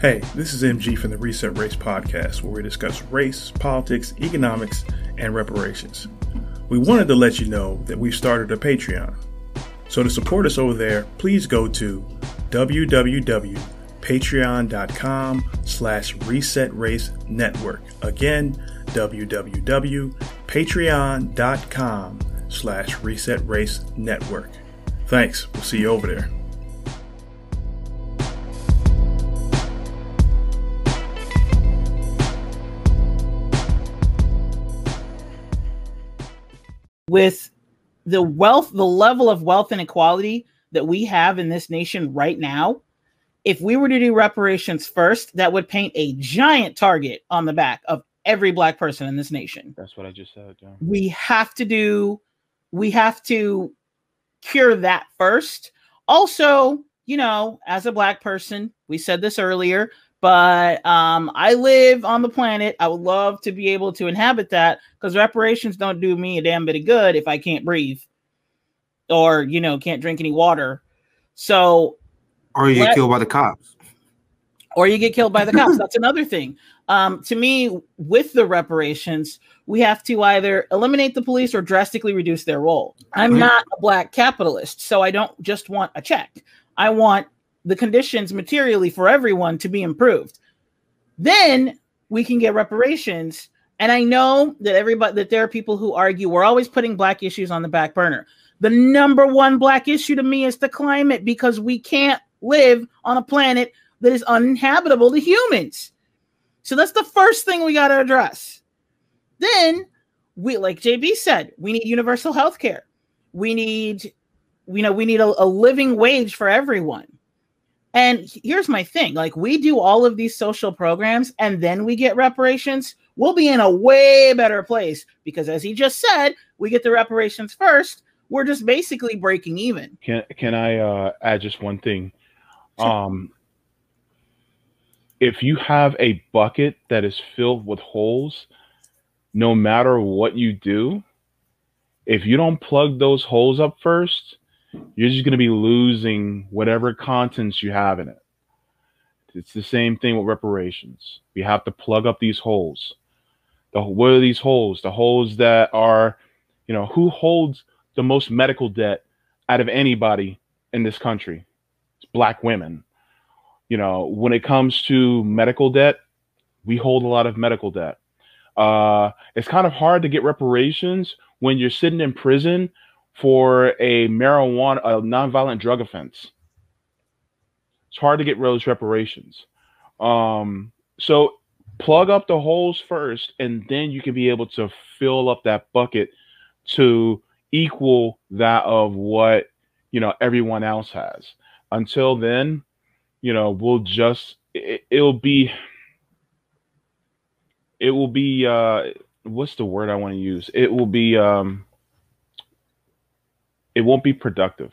Hey, this is MG from the Reset Race podcast, where we discuss race, politics, economics, and reparations. We wanted to let you know that we've started a Patreon. So to support us over there, please go to www.patreon.com slash resetracenetwork. Again, www.patreon.com slash resetracenetwork. Thanks. We'll see you over there. With the wealth, the level of wealth inequality that we have in this nation right now, if we were to do reparations first, that would paint a giant target on the back of every black person in this nation. That's what I just said. Yeah. We have to do, we have to cure that first. Also, you know, as a black person, we said this earlier, but um, I live on the planet. I would love to be able to inhabit that because reparations don't do me a damn bit of good if I can't breathe or you know can't drink any water. So, or you get killed by the cops, or you get killed by the cops. That's another thing. Um, to me, with the reparations, we have to either eliminate the police or drastically reduce their role. I'm not a black capitalist, so I don't just want a check. I want the conditions materially for everyone to be improved. Then we can get reparations. And I know that everybody that there are people who argue we're always putting black issues on the back burner. The number one black issue to me is the climate because we can't live on a planet that is uninhabitable to humans. So that's the first thing we got to address. Then we like JB said, we need universal health care. We need you know, we need a, a living wage for everyone. And here's my thing like, we do all of these social programs and then we get reparations. We'll be in a way better place because, as he just said, we get the reparations first. We're just basically breaking even. Can can I uh, add just one thing? Um, if you have a bucket that is filled with holes, no matter what you do, if you don't plug those holes up first, you're just going to be losing whatever contents you have in it. It's the same thing with reparations. We have to plug up these holes. The what are these holes? The holes that are, you know, who holds the most medical debt out of anybody in this country? It's black women. You know, when it comes to medical debt, we hold a lot of medical debt. Uh, it's kind of hard to get reparations when you're sitting in prison for a marijuana, a nonviolent drug offense. It's hard to get those reparations. Um, so plug up the holes first, and then you can be able to fill up that bucket to equal that of what you know everyone else has. Until then, you know, we'll just it, it'll be it will be uh what's the word I want to use? It will be um it won't be productive.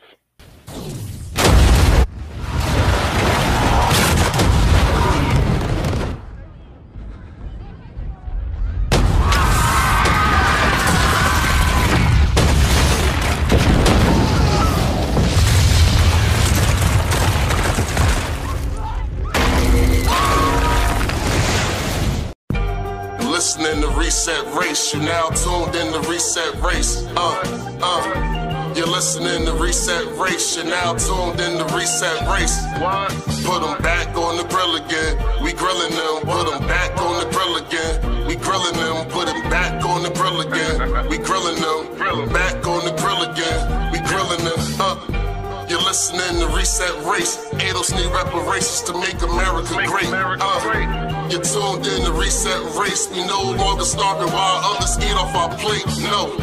You're now tuned in to Reset Race. What? Put them back on the grill again. We grilling them. Put them back on the grill again. We grilling them. Put them back on the grill again. We grilling them. Back on the grill again. We grilling them. Uh. You're listening to Reset Race. ADOS need reparations to make America make great. America uh, great. You're tuned in to Reset Race. We no longer starving while others eat off our plate. No.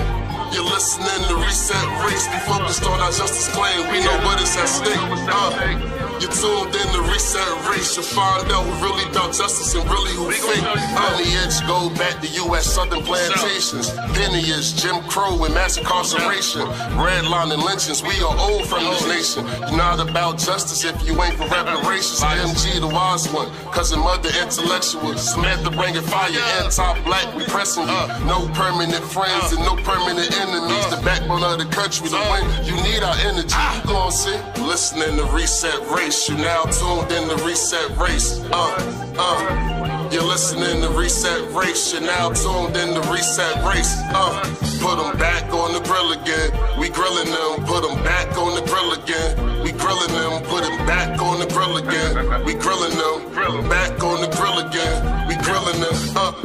You're listening to Reset Race. We focused on our justice claim. We know what is at stake. Uh, you tuned in to Reset Race. You'll find out who really about justice and really who fake. On the edge, go back to U.S. Southern plantations. Lineage, Jim Crow, and mass incarceration. Redlining lynchings. We are old from this nation. You're not about justice if you ain't for reparations. MG, the wise one. Cousin, mother, intellectual. Samantha, bringing fire. Anti-black, we pressing you. No permanent friends and no permanent enemies, the backbone of the country to win. You need our energy. You gon' see. Listening to Reset Race. You now tuned in to Reset Race. Uh, uh. You're listening to Reset Race. You're now tuned in to Reset Race. Uh, put them back on the grill again. We grilling them. Put them back on the grill again. We grilling them. Put them back on the grill again. We grilling them. Back on the grill again. We grilling them. Uh.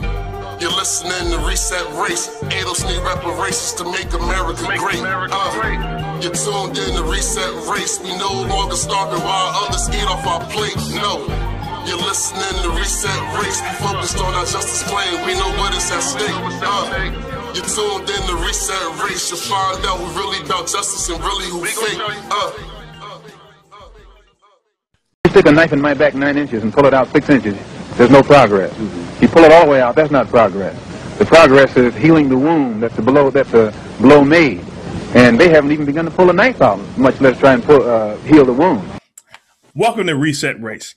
You're listening to Reset Race. ADOS need reparations to make America great. Uh, you're tuned in to Reset Race. We no longer starving while others eat off our plate. No. You're listening to Reset Race. We focused on our justice claim. We know what is at stake. Uh, you're tuned in to Reset Race. You'll find out we really about justice and really who we fake. Uh, You stick a knife in my back nine inches and pull it out six inches, there's no progress. You pull it all the way out, that's not progress. The progress is healing the wound that the blow that the blow made. And they haven't even begun to pull a knife out, much less try and pull, uh, heal the wound. Welcome to Reset Race.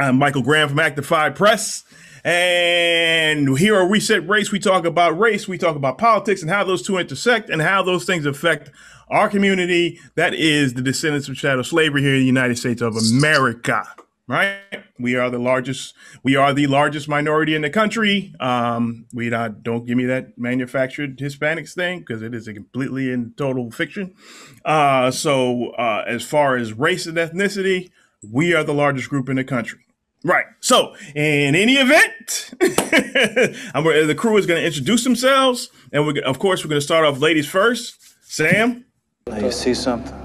I'm Michael Graham from Actified Press. And here on Reset Race, we talk about race, we talk about politics and how those two intersect and how those things affect our community. That is the descendants of chattel slavery here in the United States of America. Right? We are the largest. We are the largest minority in the country. Um, we not don't give me that manufactured Hispanics thing because it is a completely and total fiction. Uh, so uh, as far as race and ethnicity, we are the largest group in the country. Right. So, in any event, the crew is going to introduce themselves, and we, of course, we're going to start off ladies first. Sam. Now you see something.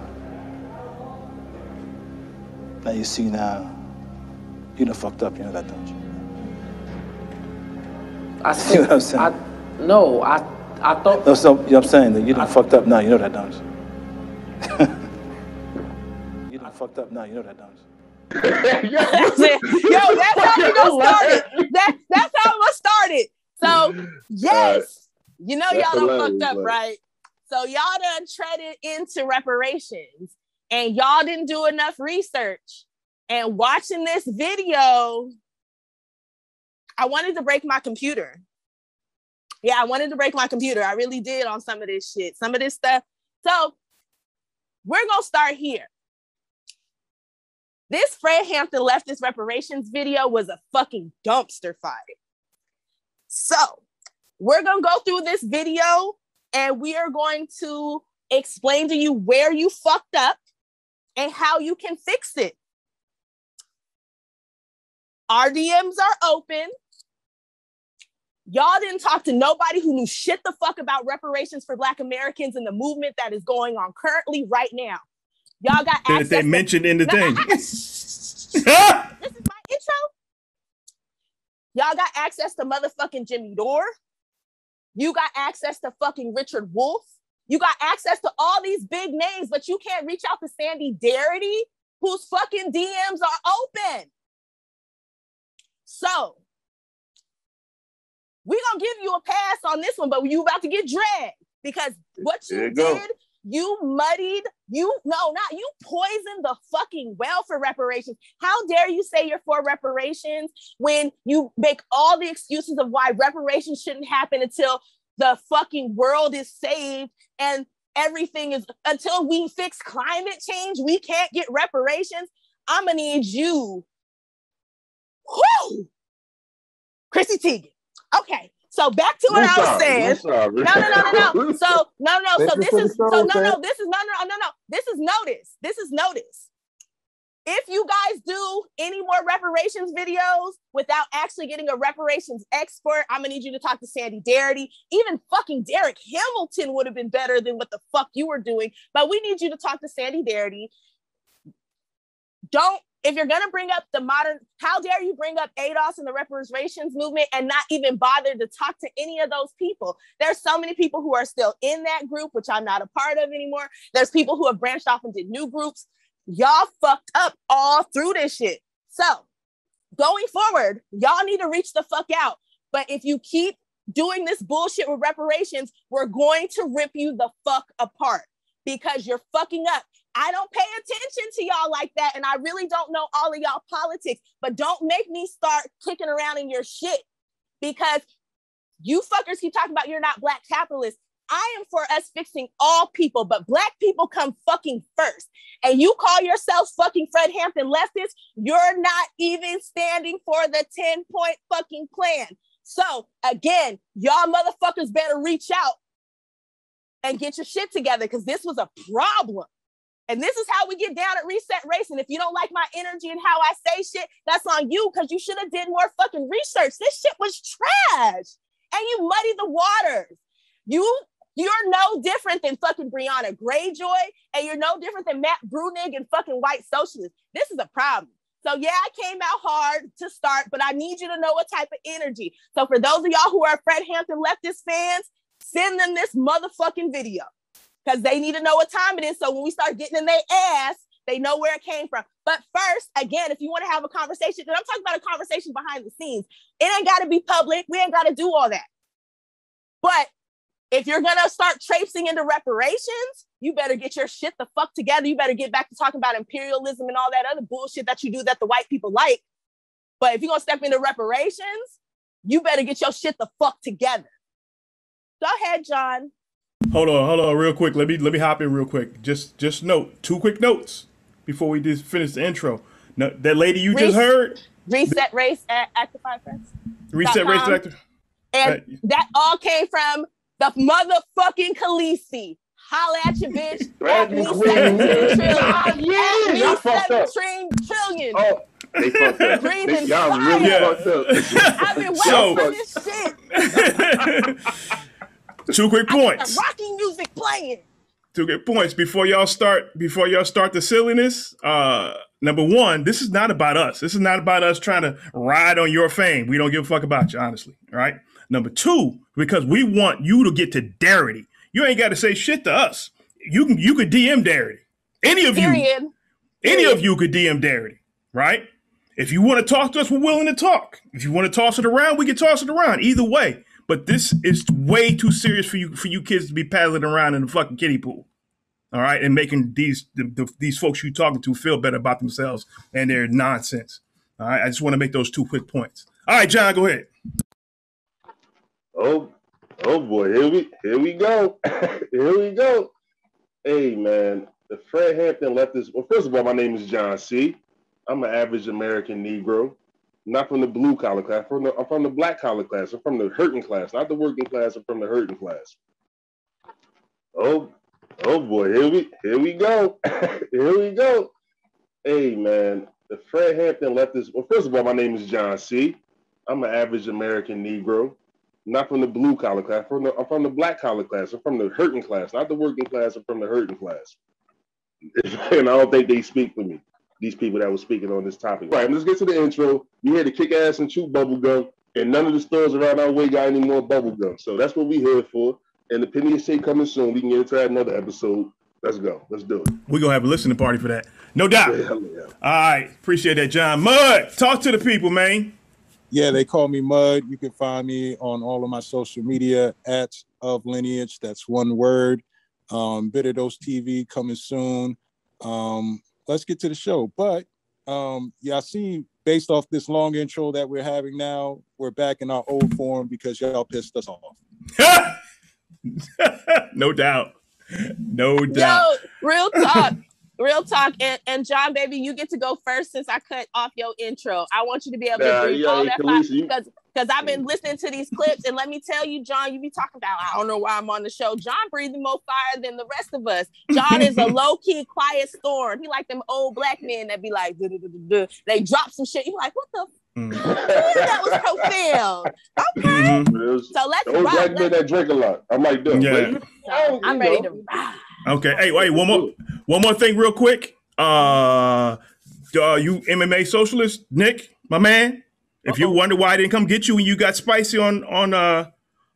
Now you see now. You done fucked up, you know that, don't you? I See said, what I'm saying? I, no, I, I thought. No, so, you know what I'm saying? That you done fucked up now, you know that, don't you? you done fucked up now, you know that, don't you? That's it. Yo, that's how we gonna start it. That, that's how I'm gonna start it. So, yes, you know That's y'all done fucked up, right? So y'all done treaded into reparations, and y'all didn't do enough research. And watching this video, I wanted to break my computer. Yeah, I wanted to break my computer. I really did on some of this shit, some of this stuff. So we're gonna start here. This Fred Hampton leftist reparations video was a fucking dumpster fire. So we're gonna go through this video and we are going to explain to you where you fucked up and how you can fix it. Our DMs are open. Y'all didn't talk to nobody who knew shit the fuck about reparations for Black Americans and the movement that is going on currently right now. Y'all got That access they to- mentioned in the No, thing. this is my intro. Y'all got access to motherfucking Jimmy Dore. You got access to fucking Richard Wolff. You got access to all these big names, but you can't reach out to Sandy Darity, whose fucking DMs are open. So we're gonna give you a pass on this one, but you about to get dragged because what you you go. did, you muddied, you no, not you poisoned the fucking well for reparations. How dare you say you're for reparations when you make all the excuses of why reparations shouldn't happen until the fucking world is saved and everything is until we fix climate change, we can't get reparations. I'm gonna need you. Whoo! Chrissy Teigen. Okay, so back to what I was saying. No, no, no, no, no. So no, no. No. So this is so no, no. This is no, no, no, no. This is notice. This is notice. If you guys do any more reparations videos without actually getting a reparations expert, I'm gonna need you to talk to Sandy Darity. Even fucking Darrick Hamilton would have been better than what the fuck you were doing. But we need you to talk to Sandy Darity. Don't if you're gonna bring up the modern, how dare you bring up ADOS and the reparations movement and not even bother to talk to any of those people? There's so many people who are still in that group, which I'm not a part of anymore. There's people who have branched off and did new groups. Y'all fucked up all through this shit. So going forward, y'all need to reach the fuck out. But if you keep doing this bullshit with reparations, we're going to rip you the fuck apart because you're fucking up. I don't pay attention to y'all like that. And I really don't know all of y'all politics, but don't make me start kicking around in your shit because you fuckers keep talking about you're not black capitalists. I am for us fixing all people, but black people come fucking first. And you call yourself fucking Fred Hampton leftist, you're not even standing for the 10 point fucking plan. So again, y'all motherfuckers better reach out and get your shit together because this was a problem. And this is how we get down at Reset racing. If you don't like my energy and how I say shit, that's on you because you should have did more fucking research. This shit was trash. And you muddy the waters. You you're no different than fucking Brianna Greyjoy, and you're no different than Matt Bruenig and fucking white socialists. This is a problem. So yeah, I came out hard to start, but I need you to know what type of energy. So for those of y'all who are Fred Hampton leftist fans, send them this motherfucking video because they need to know what time it is. So when we start getting in their ass, they know where it came from. But first, again, if you want to have a conversation, and I'm talking about a conversation behind the scenes, it ain't got to be public. We ain't got to do all that. But if you're gonna start traipsing into reparations, you better get your shit the fuck together. You better get back to talking about imperialism and all that other bullshit that you do that the white people like. But if you're gonna step into reparations, you better get your shit the fuck together. Go ahead, John. Hold on, hold on, real quick. Let me let me hop in real quick. Just just note two quick notes before we just finish the intro. No, that lady you just heard. Reset race at Actify Friends. Reset race at Actify. And that all came from the motherfucking Khaleesi. Holla at your bitch. at me 17 trillion. Yeah, at me y'all fucked up. 17 trillion. Oh, they fucked up. Breathing They- y'all fire. really fucked up. I've been waiting So- for this shit. Two quick points. Rocking music playing. Two good points before y'all start. Before y'all start the silliness. Uh, number one, this is not about us. This is not about us trying to ride on your fame. We don't give a fuck about you, honestly. All right. Number two, because we want you to get to Darity. You ain't got to say shit to us. You can you could DM Darity. Any of you, Period. any of you could DM Darity, right? If you want to talk to us, we're willing to talk. If you want to toss it around, we can toss it around. Either way. But this is way too serious for you for you kids to be paddling around in the fucking kiddie pool. All right, and making these the, the, these folks you're talking to feel better about themselves and their nonsense. All right, I just want to make those two quick points. All right, John, go ahead. Oh, oh boy, here we here we go. here we go. Hey man, the Fred Hampton leftist. Well, first of all, my name is John C. I'm an average American Negro. Not from the blue collar class. From the, I'm from the black collar class. I'm from the hurting class, not the working class. I'm from the hurting class. Oh, oh boy, here we here we go. here we go. Hey man, the Fred Hampton leftist. Well, first of all, my name is John C. I'm an average American Negro not from the blue collar class. From the, I'm from the black collar class. I'm from the hurting class, not the working class. I'm from the hurting class. and I don't think they speak for me. These people that were speaking on this topic. All right, let's get to the intro. You here to kick ass and chew bubble gum, and none of the stores around our way got any more bubble gum. So that's what we here for. And the penny is shake coming soon. We can get into that another episode. Let's go. Let's do it. We're gonna have a listening party for that. No doubt. Yeah, All yeah. right, appreciate that, John. Mud, talk to the people, man. Yeah, they call me Mud. You can find me on all of my social media at of lineage. That's one word. Um, Bitter Dose TV coming soon. Um, let's get to the show. But um, yeah, I see based off this long intro that we're having now, we're back in our old form because y'all pissed us off. no doubt. No doubt. Yo, real talk. Real talk, and, and John, baby, you get to go first since I cut off your intro. I want you to be able to Nah, bring yeah, all that Khaleesi, because because I've been listening to these clips, and let me tell you, John, you be talking about I don't know why I'm on the show. John breathing more fire than the rest of us. John is a low key, quiet storm. He like them old black men that be like, "Duh, duh, duh, duh, duh." they drop some shit. You like, what the? Mm. That was profound. Okay, Mhm. so let's Those rock. black men that drink a lot. I'm like. Yeah. But- so I'm ready know. to rock. Okay. Hey, wait, one more one more thing real quick. Uh, uh you MMA socialist, Nick, my man. If you wonder why I didn't come get you when you got spicy on on uh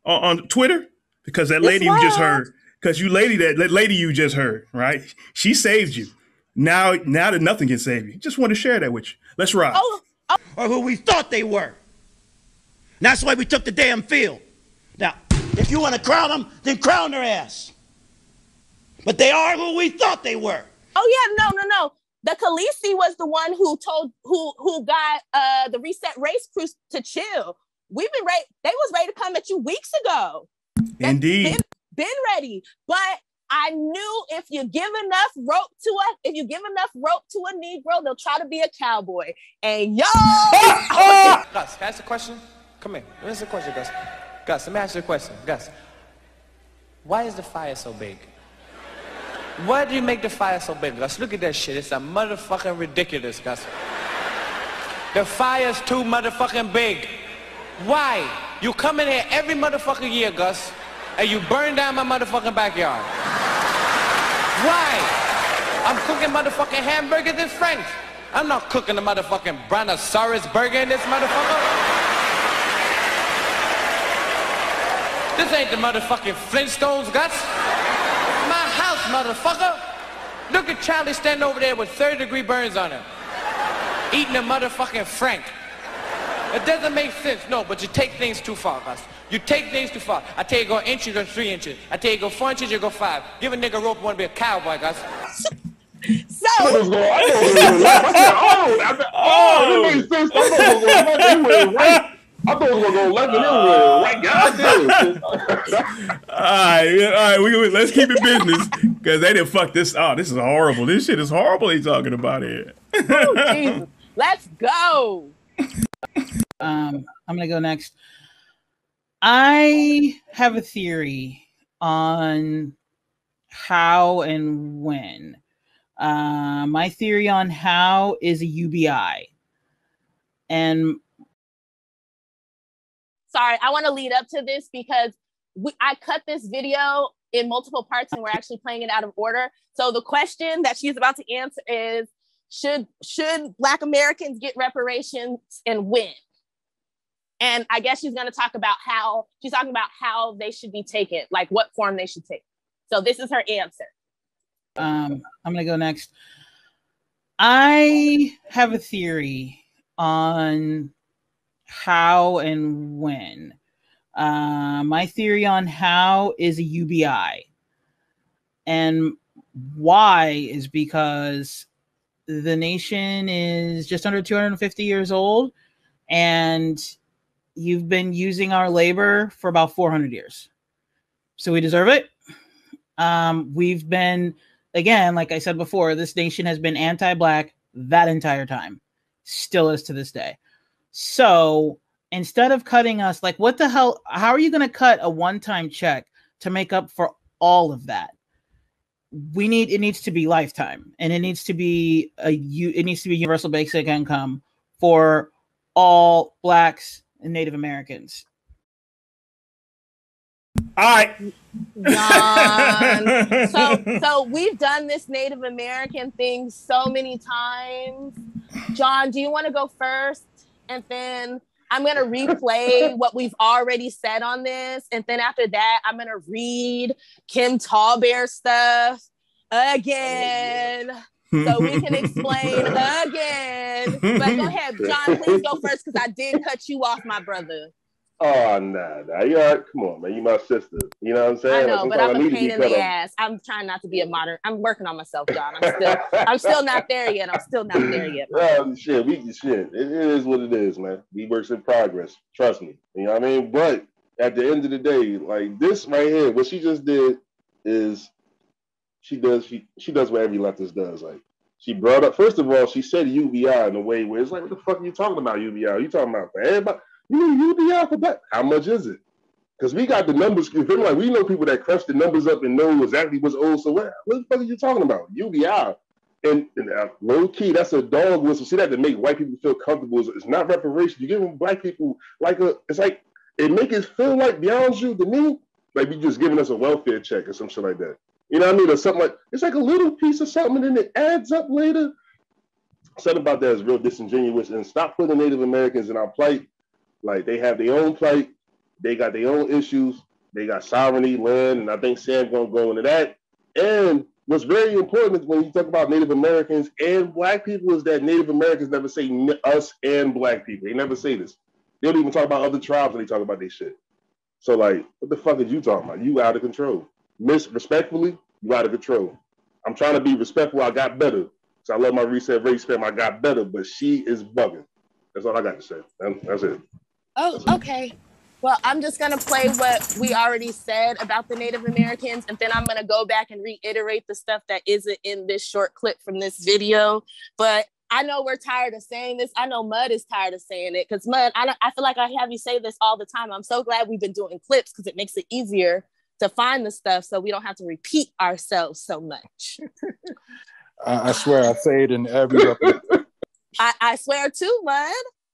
on, on Twitter, because that lady you just heard, because you lady that, that lady you just heard, right? She saved you. Now now that nothing can save you. Just want to share that with you. Let's rock. Oh, or who we thought they were. And that's why we took the damn field. Now, if you want to crown them, then crown their ass. But they are who we thought they were. Oh yeah, no, no, no. The Khaleesi was the one who told who who got uh the reset race crew to chill. We've been ready. They was ready to come at you weeks ago. Indeed. Been, been ready, but I knew if you give enough rope to a if you give enough rope to a Negro, they'll try to be a cowboy. And yo, Gus, can I ask a question? Come here. Let me ask a question, Gus. Gus, let me ask you a question. Gus, why is the fire so big? Why do you make the fire so big, Gus? Look at that shit. It's a motherfucking ridiculous, Gus. The fire's too motherfucking big. Why? You come in here every motherfucking year, Gus, and you burn down my motherfucking backyard. Why? I'm cooking motherfucking hamburgers and French. I'm not cooking a motherfucking brontosaurus burger in this motherfucker. This ain't the motherfucking Flintstones, Gus. My house, motherfucker. Look at Charlie standing over there with third degree burns on him. Eating a motherfucking Frank. It doesn't make sense, no, but you take things too far, Gus. You take things too far. I tell you go inches, you go three inches. I tell you go four inches, you go five. Give a nigga rope, want to be a cowboy, Gus. So, oh, it made sense. I thought it going left. It went right. I thought it was going to go left and it went right. God damn. all right, all right. We, let's keep it business because they didn't fuck this. Oh, this is horrible. This shit is horrible. He's talking about it. oh, let's go. Um, I'm gonna go next. I have a theory on how and when. Uh, my theory on how is a UBI. And sorry, I want to lead up to this because we, I cut this video in multiple parts and we're actually playing it out of order. So the question that she's about to answer is should should black Americans get reparations and when? And I guess she's going to talk about how she's talking about how they should be taken, like what form they should take. So this is her answer. Um, I'm going to go next. I have a theory on how and when. Uh, my theory on how is a UBI. And why is because the nation is just under 250 years old and you've been using our labor for about 400 years. So we deserve it. Um, we've been, again, like I said before, this nation has been anti black that entire time, still is to this day. So instead of cutting us, like, what the hell? How are you going to cut a one time check to make up for all of that? We need it needs to be lifetime, and it needs to be a you. It needs to be universal basic income for all blacks and Native Americans. All right. John. so so we've done this Native American thing so many times. John, do you want to go first? And then I'm gonna replay what we've already said on this. And then after that, I'm gonna read Kim Tallbear stuff again. So we can explain again. But go ahead, John, please go first because I did cut you off, my brother. Oh nah, nah. You all right? Come on, man. You my sister. You know what I'm saying? I know, Like, but I'm I a pain in the ass. I'm trying not to be a modern. I'm working on myself, John. I'm still, I'm still not there yet. I'm still not there yet. Well, shit, we shit. It, it is what it is, man. We works in progress. Trust me. You know what I mean? But at the end of the day, like this right here, what she just did is she does she she does what every leftist does. Like she brought up first of all, she said UBI in a way where it's like, what the fuck are you talking about UBI? Are you talking about for everybody? You for that? How much is it? Because we got the numbers. If we're like we know people that crunch the numbers up and know exactly what's owed. So what, what the fuck are you talking about? UBI. And, and uh, low key, that's a dog whistle. See that to make white people feel comfortable. It's, not reparation. You're giving black people like a. It's like it make it feel like beyond you to me, like you just giving us a welfare check or some shit like that. You know what I mean? Or something like it's like a little piece of something, and then it adds up later. Something about that is real disingenuous. And stop putting Native Americans in our plight. Like they have their own plight. They got their own issues. They got sovereignty, land, and I think Sam's gonna go into that. And what's very important when you talk about Native Americans and Black people is that Native Americans never say us and Black people. They never say this. They don't even talk about other tribes when they talk about this shit. So like, what the fuck are you talking about? You out of control. Miss respectfully, you out of control. I'm trying to be respectful. I got better. So I love my reset race fam. I got better, but she is bugging. That's all I got to say. That's it. Oh, okay. Well, I'm just gonna play what we already said about the Native Americans, and then I'm gonna go back and reiterate the stuff that isn't in this short clip from this video. But I know we're tired of saying this. I know Mud is tired of saying it because Mud, I, I feel like I have you say this all the time. I'm so glad we've been doing clips because it makes it easier to find the stuff so we don't have to repeat ourselves so much. I, I swear, I say it in every episode. I, I swear too, Mud.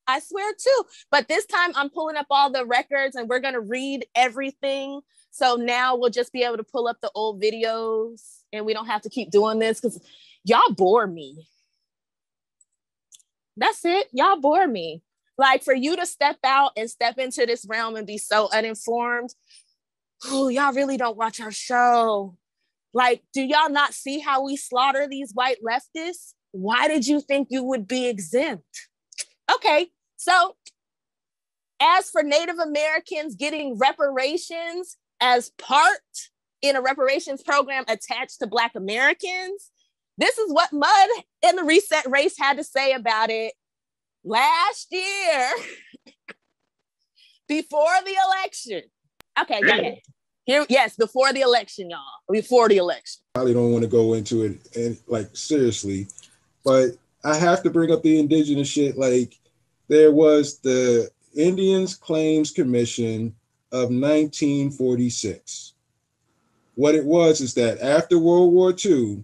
I swear too. But this time I'm pulling up all the records and we're gonna read everything. So now we'll just be able to pull up the old videos and we don't have to keep doing this because y'all bore me. That's it. Y'all bore me. Like for you to step out and step into this realm and be so uninformed. Oh, y'all really don't watch our show. Like, do y'all not see how we slaughter these white leftists? Why did you think you would be exempt? Okay, so as for Native Americans getting reparations as part in a reparations program attached to Black Americans, this is what Mud and the Reset Race had to say about it last year before the election. Okay. Here, yes, before the election, y'all. Before the election. probably don't want to go into it and like seriously, but I have to bring up the indigenous shit. Like there was the Indians Claims Commission of 1946. What it was is that after World War II,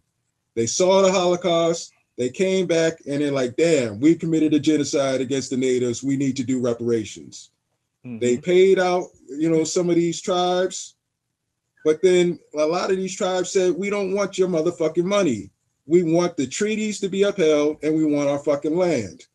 they saw the Holocaust, they came back and they're like, damn, we committed a genocide against the natives. We need to do reparations. Mm-hmm. They paid out, you know, some of these tribes, but then a lot of these tribes said, we don't want your motherfucking money. We want the treaties to be upheld and we want our fucking land.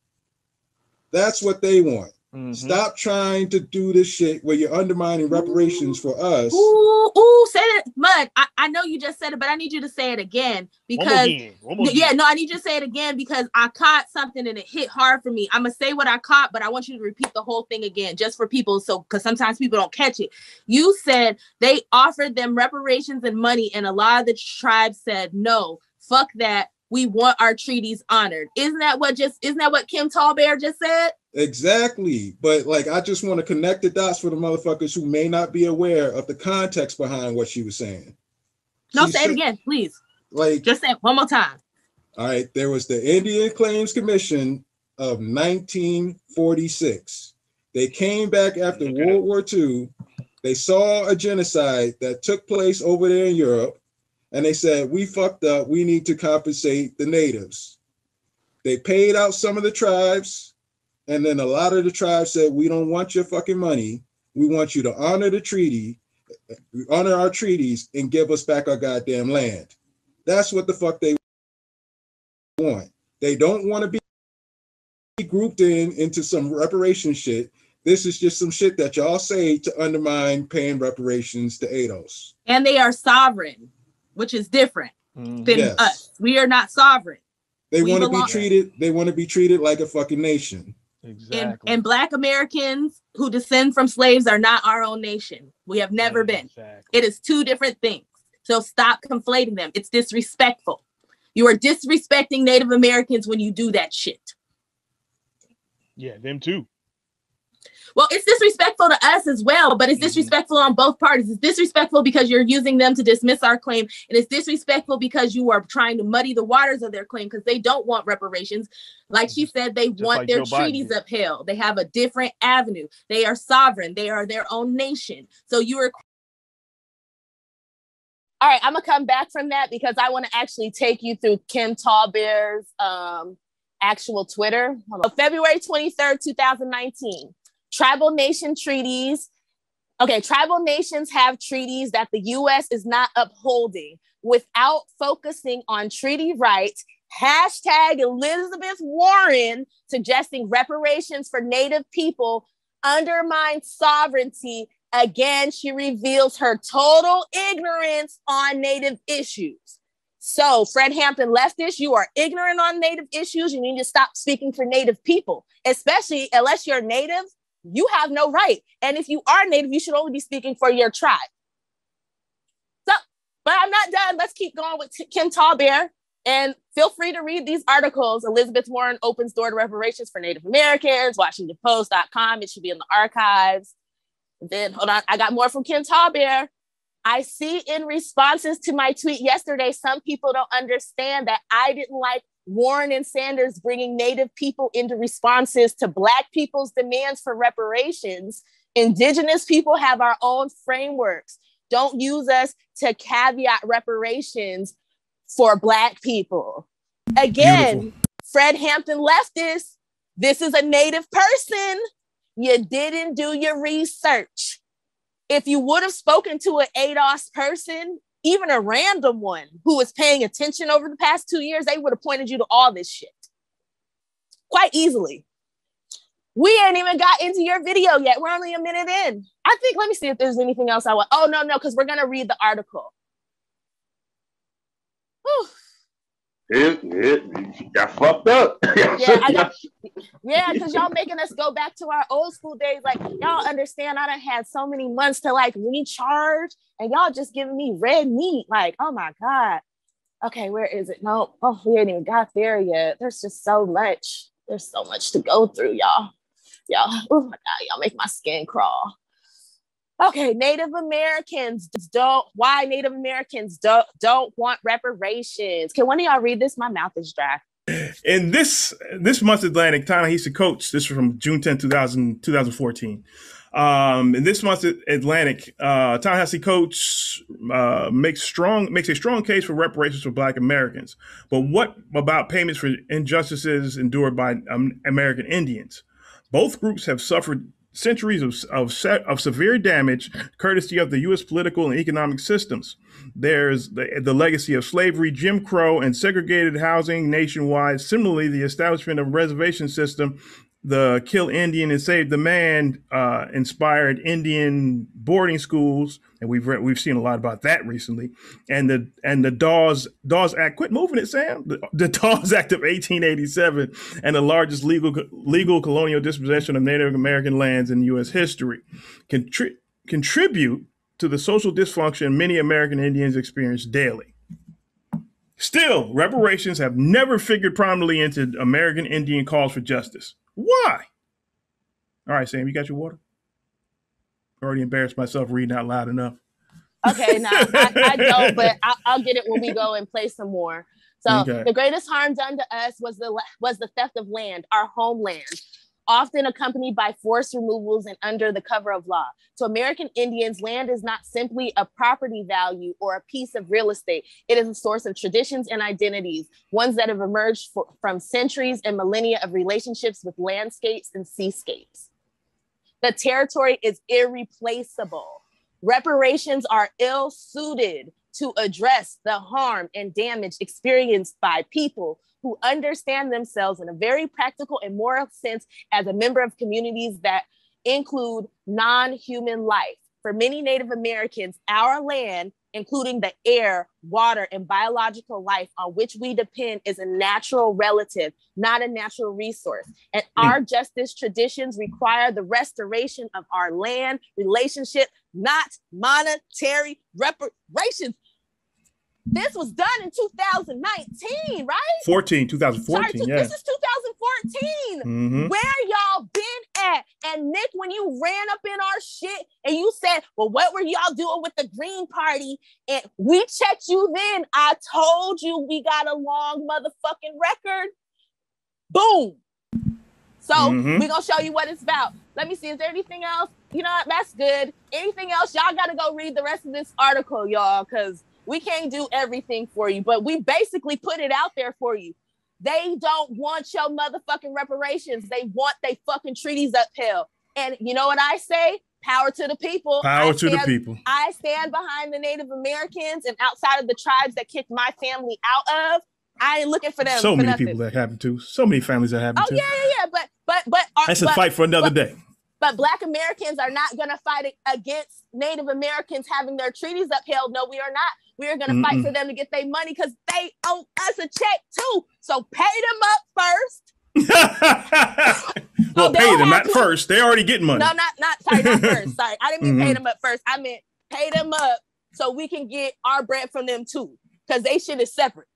That's what they want. Mm-hmm. Stop trying to do this shit where you're undermining reparations for us. Ooh, ooh, say it, Mud. I, I know you just said it, but I need you to say it again because again, one more yeah, again. no, I need you to say it again because I caught something and it hit hard for me. I'm gonna say what I caught, but I want you to repeat the whole thing again, just for people, so because sometimes people don't catch it. You said they offered them reparations and money, and a lot of the tribes said no, fuck that. We want our treaties honored. Isn't that what just isn't that what Kim Tallbear just said? Exactly. But like, I just want to connect the dots for the motherfuckers who may not be aware of the context behind what she was saying. No, She say it again, please. Like, Just say it one more time. all right, there was the Indian Claims Commission of 1946. They came back after World War II. They saw a genocide that took place over there in Europe, and they said, We fucked up. We need to compensate the natives. They paid out some of the tribes, and then a lot of the tribes said, We don't want your fucking money. We want you to honor the treaty, honor our treaties, and give us back our goddamn land. That's what the fuck they want. They don't want to be grouped in into some reparation shit. This is just some shit that y'all say to undermine paying reparations to ADOS. And they are sovereign, which is different mm-hmm. than Yes. us. We are not sovereign. They want to be treated. They want to be treated like a fucking nation. And, and black Americans who descend from slaves are not our own nation. We have never been. It is two different things. So stop conflating them. It's disrespectful. You are disrespecting Native Americans when you do that shit. Yeah, them too. Well, it's disrespectful to us as well, but it's disrespectful on both parties. It's disrespectful because you're using them to dismiss our claim, and it's disrespectful because you are trying to muddy the waters of their claim because they don't want reparations. Like she said, they want like their Joe treaties did. upheld. They have a different avenue. They are sovereign. They are their own nation. So you are. All right, I'm gonna come back from that because I want to actually take you through Kim Tallbear's um, actual Twitter. February 23rd, 2019. Tribal nation treaties. Okay, tribal nations have treaties that the US is not upholding without focusing on treaty rights. Hashtag Elizabeth Warren suggesting reparations for Native people undermine sovereignty. Again, she reveals her total ignorance on Native issues. So, Fred Hampton leftist, you are ignorant on Native issues. You need to stop speaking for Native people, especially unless you're Native, you have no right. And if you are Native, you should only be speaking for your tribe. So, but I'm not done. Let's keep going with T- Kim Tallbear. And feel free to read these articles. Elizabeth Warren opens door to reparations for Native Americans, WashingtonPost.com. It should be in the archives. Then hold on, I got more from Kim Tallbear. I see in responses to my tweet yesterday, some people don't understand that I didn't like Warren and Sanders bringing Native people into responses to Black people's demands for reparations. Indigenous people have our own frameworks. Don't use us to caveat reparations for Black people. Again, Beautiful. Fred Hampton leftist, this is a Native person. You didn't do your research. If you would have spoken to an ADOS person, even a random one who was paying attention over the past two years, they would have pointed you to all this shit quite easily. We ain't even got into your video yet. We're only a minute in. I think, let me see if there's anything else I want. Oh, no, no, because we're going to read the article. Whew it, it got fucked up. yeah, I got, yeah, because y'all making us go back to our old school days. Like y'all understand, I done had so many months to like recharge, and y'all just giving me red meat. Like, oh my god. Okay, where is it? No, oh, we ain't even got there yet. There's just so much. There's so much to go through, y'all. Y'all, oh my god, y'all make my skin crawl. Okay, Native Americans don't. Why Native Americans don't don't want reparations? Can one of y'all read this? My mouth is dry. In this this month's Atlantic, Ta-Nehisi Coates. This is from June 10, 2000, 2014. Um, in this month's Atlantic, uh, Ta-Nehisi Coates uh, makes strong makes a strong case for reparations for Black Americans. But what about payments for injustices endured by um, American Indians? Both groups have suffered centuries of, of, of, severe damage courtesy of the U.S. political and economic systems. There's the, the legacy of slavery, Jim Crow, and segregated housing nationwide. Similarly, the establishment of reservation system the Kill Indian and Save the Man uh, inspired Indian boarding schools, and we've read, we've seen a lot about that recently. And the and the Dawes Dawes Act, quit moving it, Sam. The, the Dawes Act of 1887, and the largest legal legal colonial dispossession of Native American lands in U.S. history, contri- contribute to the social dysfunction many American Indians experience daily. Still, reparations have never figured prominently into American Indian calls for justice. Why? All right, Sam, you got your water? I already embarrassed myself reading out loud enough. Okay, now I, I, don't, but I'll, I'll, get it when we go and play some more. So okay. the greatest harm done to us was the was the theft of land, our homeland often accompanied by forced removals and under the cover of law. To American Indians, land is not simply a property value or a piece of real estate. It is a source of traditions and identities, ones that have emerged for, from centuries and millennia of relationships with landscapes and seascapes. The territory is irreplaceable. Reparations are ill suited to address the harm and damage experienced by people who understand themselves in a very practical and moral sense as a member of communities that include non human life. For many Native Americans, our land, including the air, water, and biological life on which we depend, is a natural relative, not a natural resource. And mm. our justice traditions require the restoration of our land relationship, not monetary reparations. This was done in 2019, right? 14, 2014. Sorry, yeah. This is 2014. Mm-hmm. Where y'all been at? And Nick, when you ran up in our shit and you said, Well, what were y'all doing with the Green Party? And we checked you then. I told you we got a long motherfucking record. Boom. So mm-hmm. we're gonna show you what it's about. Let me see. Is there anything else? You know what? That's good. Anything else? Y'all gotta go read the rest of this article, y'all, because we can't do everything for you, but we basically put it out there for you. They don't want your motherfucking reparations. They want they fucking treaties upheld. And you know what I say? Power to the people. Power stand, to the people. I stand behind the Native Americans and outside of the tribes that kicked my family out of. I ain't looking for them. So for many nothing. people that happen to. So many families that happen oh, to. Oh yeah, yeah, yeah. But but but uh, that's but, a fight for another but, day. But Black Americans are not going to fight against Native Americans having their treaties upheld. No, we are not. We are going to fight for them to get their money because they owe us a check too. So pay them up first. well, pay them not first. They already getting money. No, not not sorry, not first. Sorry, I didn't mean mm-hmm. pay them up first. I meant pay them up so we can get our bread from them too, because they shit is separate.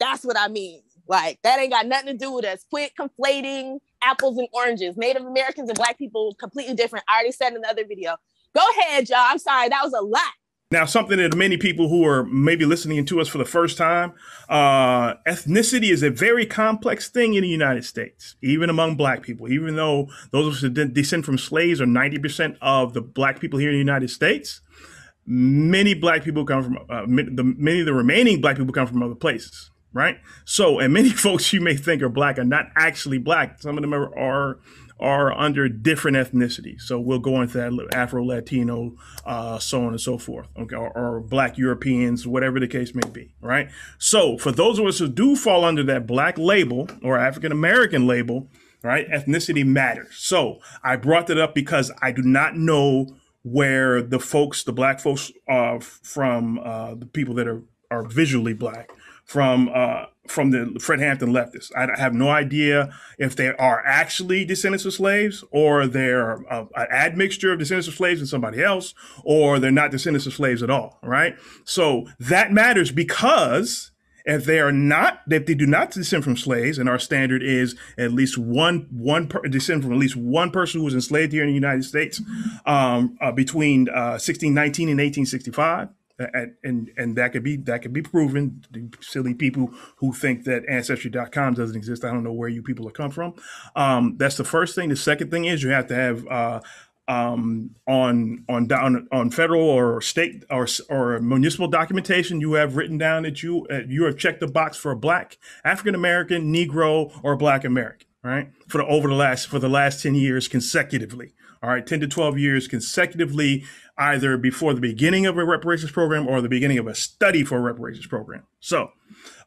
That's what I mean. Like that ain't got nothing to do with us. Quit conflating apples and oranges. Native Americans and black people completely different. I already said in the other video. Go ahead, y'all. I'm sorry, that was a lot. Now, something that many people who are maybe listening to us for the first time, uh, ethnicity is a very complex thing in the United States, even among black people. Even though those of us that descend from slaves are 90% of the black people here in the United States, many black people come from, uh, the, many of the remaining black people come from other places, right? So, and many folks you may think are black are not actually black. Some of them are, are are under different ethnicities. So we'll go into that Afro Latino, uh, so on and so forth, okay, or, or, Black Europeans, whatever the case may be, right? So for those of us who do fall under that Black label or African American label, right, ethnicity matters. So I brought that up because I do not know where the folks, the Black folks, uh, from uh, the people that are are visually Black from uh, from the Fred Hampton leftists. I have no idea if they are actually descendants of slaves or they're uh, an admixture of descendants of slaves and somebody else, or they're not descendants of slaves at all. Right. So that matters because if they are not, if they do not descend from slaves, and our standard is at least one one per, descend from at least one person who was enslaved here in the United States um, uh, between uh, 1619 and 1865 and and that could be that could be proven. The silly people who think that ancestry.com doesn't exist, I don't know where you people are come from. Um, that's the first thing. The second thing is you have to have uh, um, on on down on federal or state or or municipal documentation, you have written down that you uh, you have checked the box for a Black, African American, Negro, or Black American, right? For the over the last for the last ten years consecutively. All right, ten to twelve years consecutively either before the beginning of a reparations program or the beginning of a study for a reparations program. So,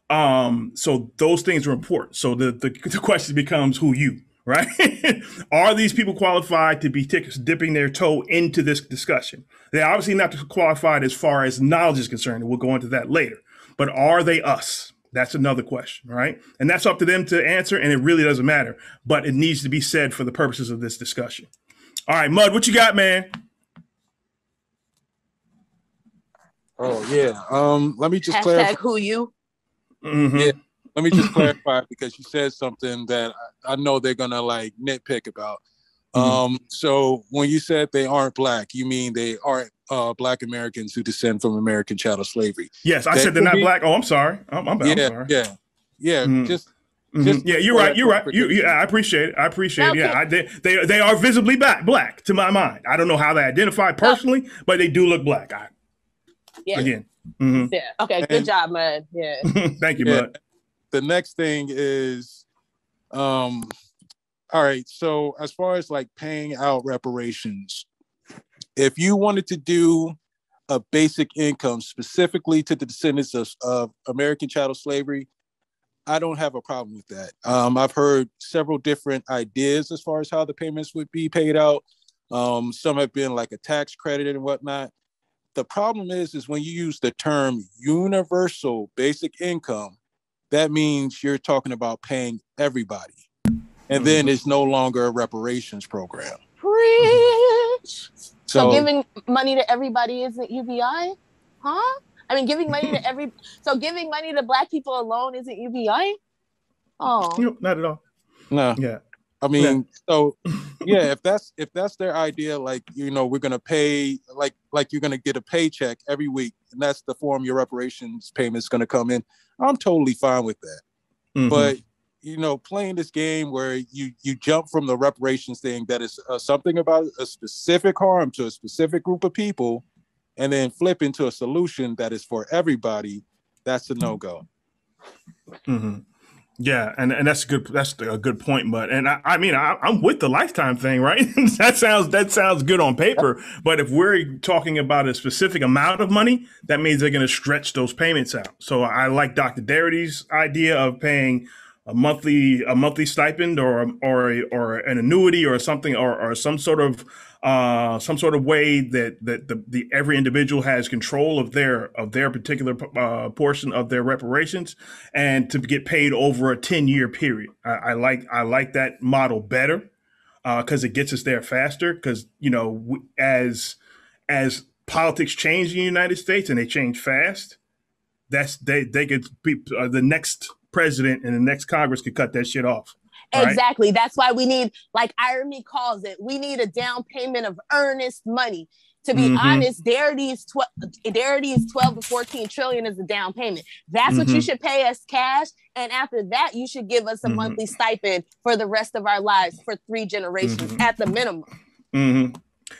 um, so those things are important. So the, the, the question becomes who you, right? are these people qualified to be t- dipping their toe into this discussion? They're obviously not qualified as far as knowledge is concerned, we'll go into that later. But are they us? That's another question, right? And that's up to them to answer, and it really doesn't matter. But it needs to be said for the purposes of this discussion. All right, Mud, what you got, man? Oh yeah. Um, let me just Hashtag clarify. who you? Mm-hmm. Yeah. Let me just clarify because you said something that I, I know they're gonna like nitpick about. Mm-hmm. Um, so when you said they aren't black, you mean they aren't uh, black Americans who descend from American chattel slavery? Yes, I That said they're not be- black. Oh, I'm sorry. I'm, I'm, I'm yeah, sorry. yeah, yeah. Mhm. Just, Mhm. yeah, you're right. You're right. You, clarification. yeah, I appreciate it. I appreciate it. Yeah, I, they, they they are visibly black, black to my mind. I don't know how they identify personally, but they do look black. I, Yeah. Again. Mhm. Yeah. Okay. Good job, man. Yeah. Thank you, Yeah. bud. the next thing is um all right so as far as like paying out reparations if you wanted to do a basic income specifically to the descendants of, of american chattel slavery i don't have a problem with that um, i've heard several different ideas as far as how the payments would be paid out um, some have been like a tax credit and whatnot the problem is is when you use the term universal basic income that means you're talking about paying everybody. And then mm-hmm. it's no longer a reparations program. Preach. So, So, giving money to everybody isn't UBI, huh? I mean, giving money to every so giving money to black people alone isn't UBI. Oh, You know, not at all. no. Yeah. I mean, so yeah, if that's if that's their idea, like you know, we're gonna pay like like you're gonna get a paycheck every week, and that's the form your reparations payment's gonna come in. I'm totally fine with that. Mhm. But you know, playing this game where you you jump from the reparations thing that is uh, something about a specific harm to a specific group of people, and then flip into a solution that is for everybody, that's a no go. hmm Yeah, and, and that's a good that's a good point, but and I, I mean I, I'm with the lifetime thing, right? that sounds that sounds good on paper, but if we're talking about a specific amount of money, that means they're going to stretch those payments out. So I like Dr. Darity's idea of paying a monthly a monthly stipend or or or an annuity or something or, or some sort of uh, some sort of way that that the, the every individual has control of their of their particular uh, portion of their reparations and to get paid over a 10 year period. I, I like I like that model better because it gets us there faster. Because you know as as politics change in the United States and they change fast, that's they they could be, uh, the next president and the next Congress could cut that shit off Right. Exactly. That's why we need, like Irony calls it, we need a down payment of earnest money. To be Mhm. honest, Darity's twelve, Darity's twelve to fourteen trillion is a down payment. That's what you Mhm. should pay us cash, and after that, you should give us a Mhm. monthly stipend for the rest of our lives for three generations Mhm. at the minimum. hmm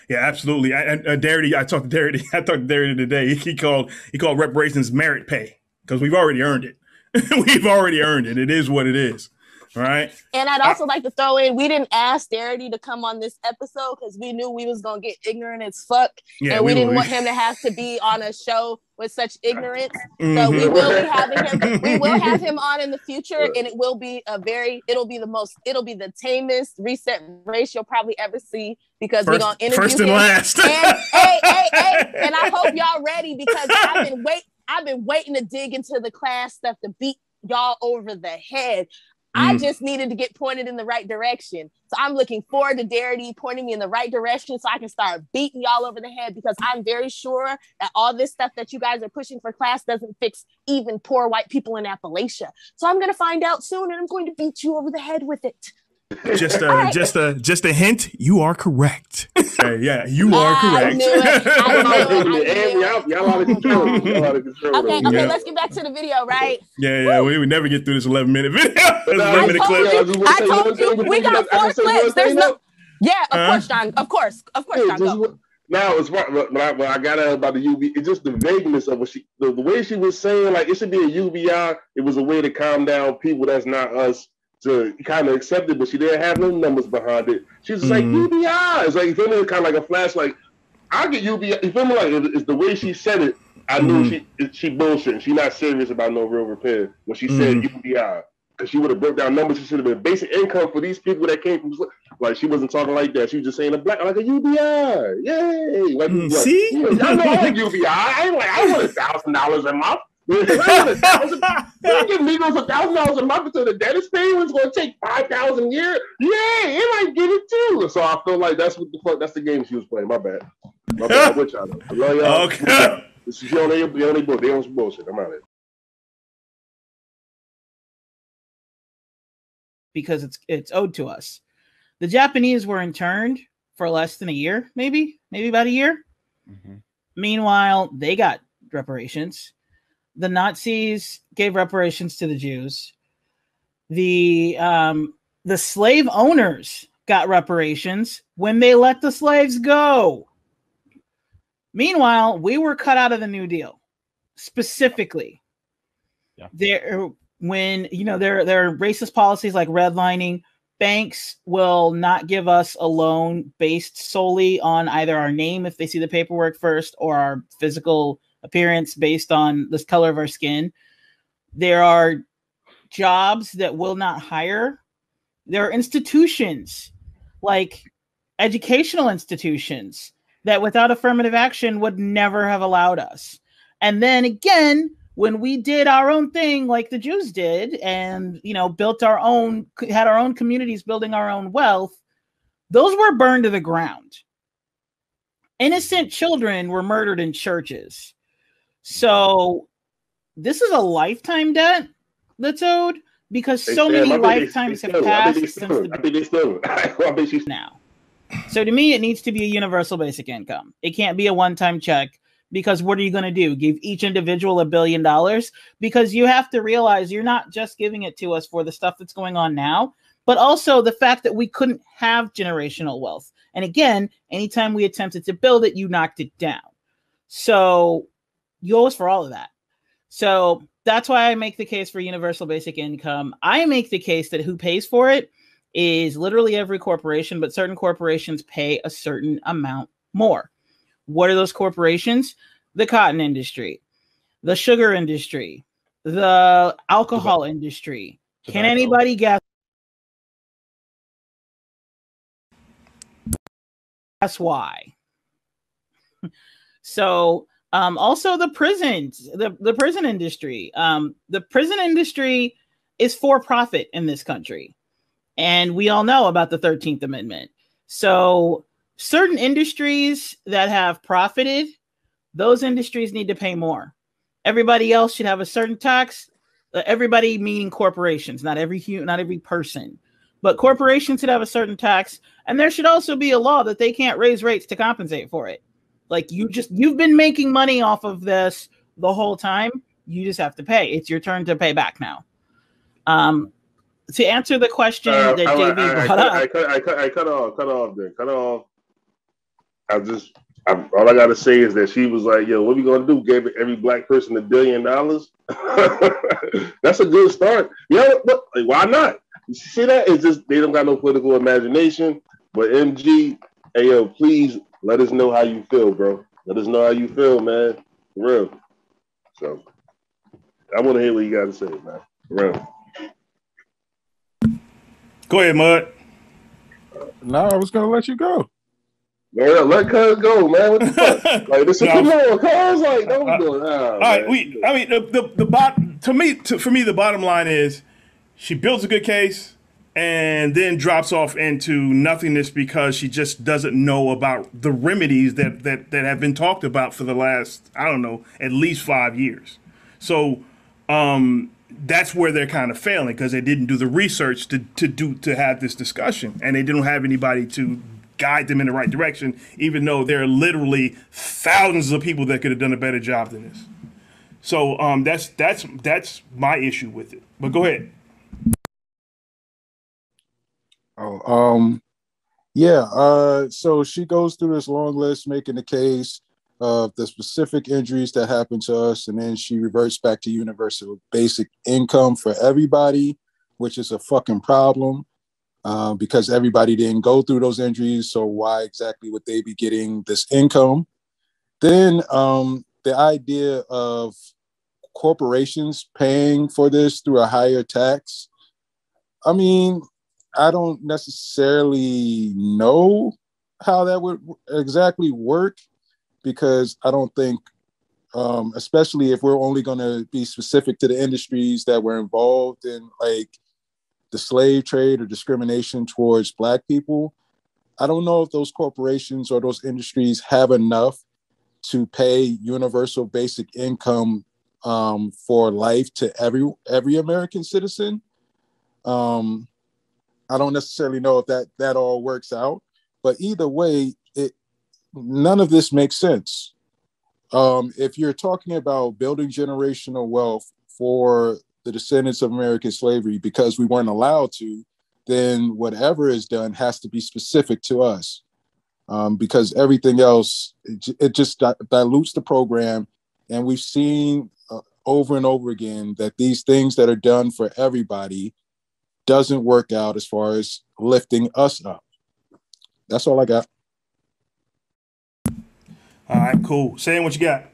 Yeah, absolutely. I, I, uh, Darity, I talked to Darity. I talked to Darity today. He called he called reparations merit pay because we've already earned it. we've already earned it. It is what it is. Right. And I'd also like to throw in, we didn't ask Darity to come on this episode because we knew we was gonna get ignorant as fuck, Yeah, and we, we didn't want him to have to be on a show with such ignorance. So Mhm. we will be having him. We will have him on in the future, and it will be a very. It'll be the most. It'll be the tamest reset race you'll probably ever see because we're gonna interview first and him. last. And hey, hey, hey, and I hope y'all ready because I've been wait. I've been waiting to dig into the class stuff to beat y'all over the head. I Mm. just needed to get pointed in the right direction. So I'm looking forward to Darity pointing me in the right direction so I can start beating y'all over the head because I'm very sure that all this stuff that you guys are pushing for class doesn't fix even poor white people in Appalachia. So I'm going to find out soon and I'm going to beat you over the head with it. Just a just a just a hint. You are correct. Okay, yeah, you are ah, correct. knew it. I knew it. I And y'all, y'all out of control. Y'all out of control. Okay, okay, let's get back to the video, right? yeah, yeah. We would never get through this 11 minute video. This 11 I minute told clip. I you, I told you, we got four clips. There's no, yeah, of Huh? course, John, of course, of course, Yeah, John, just go. now it's right. When I, when I got out about the UB, it's just the vagueness of what she, the, the way she was saying, like it should be a UBI. It was a way to calm down people that's not us to kind of accept it, but she didn't have no numbers behind it. She was just Mhm. like UBI. It's like you feel me? Kind of like a flash. Like I get UBI. You feel me? Like it- it's the way she said it. I knew Mhm. she she bullshitting. She not serious about no real repair when she said Mhm. UBI. Because she would have broke down numbers. She should have been basic income for these people that came from like she wasn't talking like that. She was just saying a black like a UBI. Yay! Like, Mm, like, see? I know I like UBI. I ain't like I want a thousand dollars a month. I want a thousand. Give Negroes a thousand dollars a month until the dentist payment's gonna take five thousand a year. Yeah, it might get it too. So I feel like that's what the fuck. That's the game she was playing. My bad. My bad. I'm with I love y'all. Okay. This is your only, your only book. They on some bullshit. I'm out of here. because it's it's owed to us. The Japanese were interned for less than a year, maybe, maybe about a year. Mm-hmm. Meanwhile, they got reparations. The Nazis gave reparations to the Jews. The um, the slave owners got reparations when they let the slaves go. Meanwhile, we were cut out of the New Deal specifically. There, when you know there there are racist policies like redlining, banks will not give us a loan based solely on either our name if they see the paperwork first or our physical appearance based on the color of our skin. There are jobs that will not hire. There are institutions like educational institutions that without affirmative action would never have allowed us. And then again, when we did our own thing like the Jews did and you know built our own had our own communities building our own wealth, those were burned to the ground. Innocent children were murdered in churches. So this is a lifetime debt that's owed because so many lifetimes have still- I think passed since the I think they still. I bet she's now. So to me, it needs to be a universal basic income. It can't be a one-time check because what are you going to do? Give each individual a billion dollars? Because you have to realize you're not just giving it to us for the stuff that's going on now, but also the fact that we couldn't have generational wealth. And again, anytime we attempted to build it, you knocked it down. So you owe us for all of that. So that's why I make the case for universal basic income. I make the case that who pays for it is literally every corporation, but certain corporations pay a certain amount more. What are those corporations? The cotton industry, the sugar industry, the alcohol industry. Can anybody guess? Guess why? so um, also the prisons, the, the prison industry. Um, the prison industry is for profit in this country. And we all know about the 13th Amendment. So certain industries that have profited, those industries need to pay more. Everybody else should have a certain tax. Uh, everybody meaning corporations, not every not every person. but corporations should have a certain tax, and there should also be a law that they can't raise rates to compensate for it. Like you just you've been making money off of this the whole time. You just have to pay. It's your turn to pay back now. Um, to answer the question Uh, that I, JB I, I, brought cut, up, I, cut, I, cut, I cut off, cut off there, cut off. I just, I, all I gotta say is that she was like, "Yo, what we gonna do? Gave every black person a billion dollars? That's a good start. Yeah, but like, why not? You see that? It's just they don't got no political imagination. But MG, hey yo, please let us know how you feel, bro. Let us know how you feel, man. For real. So, I want to hear what you got to say, man. For real. Go ahead, Mud. No, I was gonna let you go. Man, let cuz go, man. What the fuck? like this is No. come on, cuz like no we doing. Nah, All right, man. we. I mean, the the, the bot to me to, for me the bottom line is she builds a good case and then drops off into nothingness because she just doesn't know about the remedies that that that have been talked about for the last I don't know at least five years. So um, that's where they're kind of failing because they didn't do the research to to do to have this discussion and they didn't have anybody to guide them in the right direction, even though there are literally thousands of people that could have done a better job than this. So um, that's that's that's my issue with it. But go ahead. Oh, um, yeah. Uh, so she goes through this long list, making the case of the specific injuries that happened to us, and then she reverts back to universal basic income for everybody, which is a fucking problem. Uh, because everybody didn't go through those injuries, so why exactly would they be getting this income? Then um, the idea of corporations paying for this through a higher tax. I mean, I don't necessarily know how that would exactly work because I don't think, um, especially if we're only going to be specific to the industries that were involved in, like the slave trade or discrimination towards Black people. I don't know if those corporations or those industries have enough to pay universal basic income um, for life to every every American citizen. Um, I don't necessarily know if that that all works out, but either way, it none of this makes sense. Um, if you're talking about building generational wealth for the descendants of American slavery because we weren't allowed to, then whatever is done has to be specific to us. Um, because everything else, it, it just di- dilutes the program. And we've seen uh, over and over again that these things that are done for everybody doesn't work out as far as lifting us up. That's all I got. All right, cool. Saying what you got.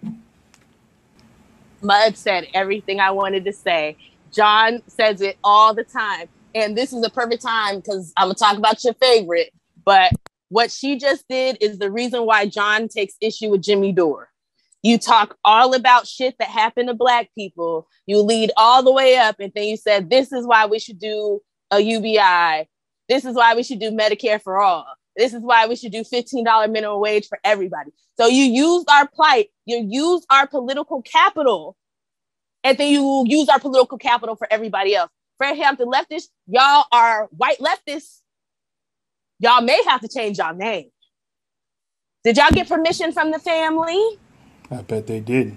Mud said everything I wanted to say. John says it all the time. And this is a perfect time because I'm going to talk about your favorite. But what she just did is the reason why John takes issue with Jimmy Dore. You talk all about shit that happened to Black people. You lead all the way up, and then you said, This is why we should do a UBI. This is why we should do Medicare for all. This is why we should do $15 minimum wage for everybody. So you used our plight, you used our political capital, and then you use our political capital for everybody else. Fred Hampton leftists, y'all are white leftists. Y'all may have to change y'all name. Did y'all get permission from the family? I bet they did.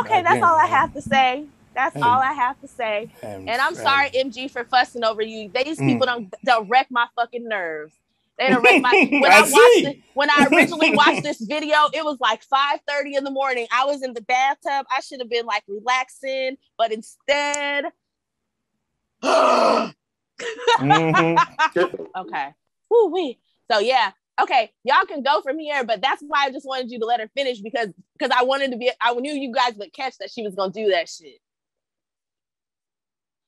Okay, that's all I have to say. That's Hey. all I have to say. And- And I'm sorry, MG, for fussing over you. These Mm. people don't don't wreck my fucking nerves. They don't wreck my when I I, watched it, when I originally watched this video, it was like 5:30 in the morning. I was in the bathtub. I should have been like relaxing, but instead. Mm-hmm. okay. Woo wee. So yeah. Okay, y'all can go from here, but that's why I just wanted you to let her finish because because I wanted to be I knew you guys would catch that she was gonna do that shit.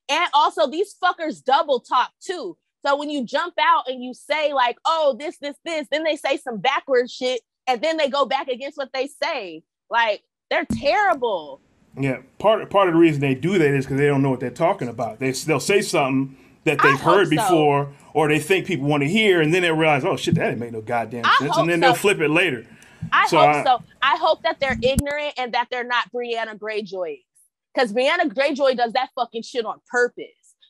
And also these fuckers double talk too. So when you jump out and you say like, oh, this, this, this, then they say some backwards shit, and then they go back against what they say. Like they're terrible. Yeah, part part of the reason they do that is because they don't know what they're talking about. They they'll say something that they've heard so. before, or they think people want to hear, and then they realize, oh shit, that didn't make no goddamn I sense, and then they'll flip it later. I So hope I- so. I hope that they're ignorant and that they're not Brianna Greyjoy. Because Brianna Greyjoy does that fucking shit on purpose.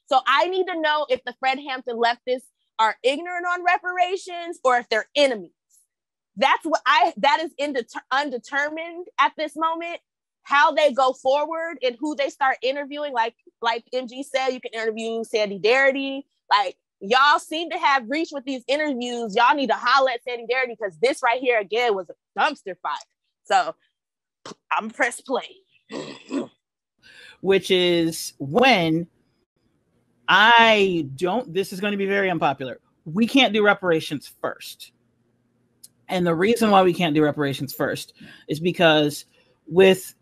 So I need to know if the Fred Hampton leftists are ignorant on reparations or if they're enemies. That's what I that is indeter- undetermined at this moment. How they go forward and who they start interviewing, like like MG said, you can interview Sandy Darity. Like y'all seem to have reached with these interviews. Y'all need to holler at Sandy Darity because this right here again was a dumpster fire. So I'm press play. which is when I don't, this is going to be very unpopular. We can't do reparations first. And the reason why we can't do reparations first is because with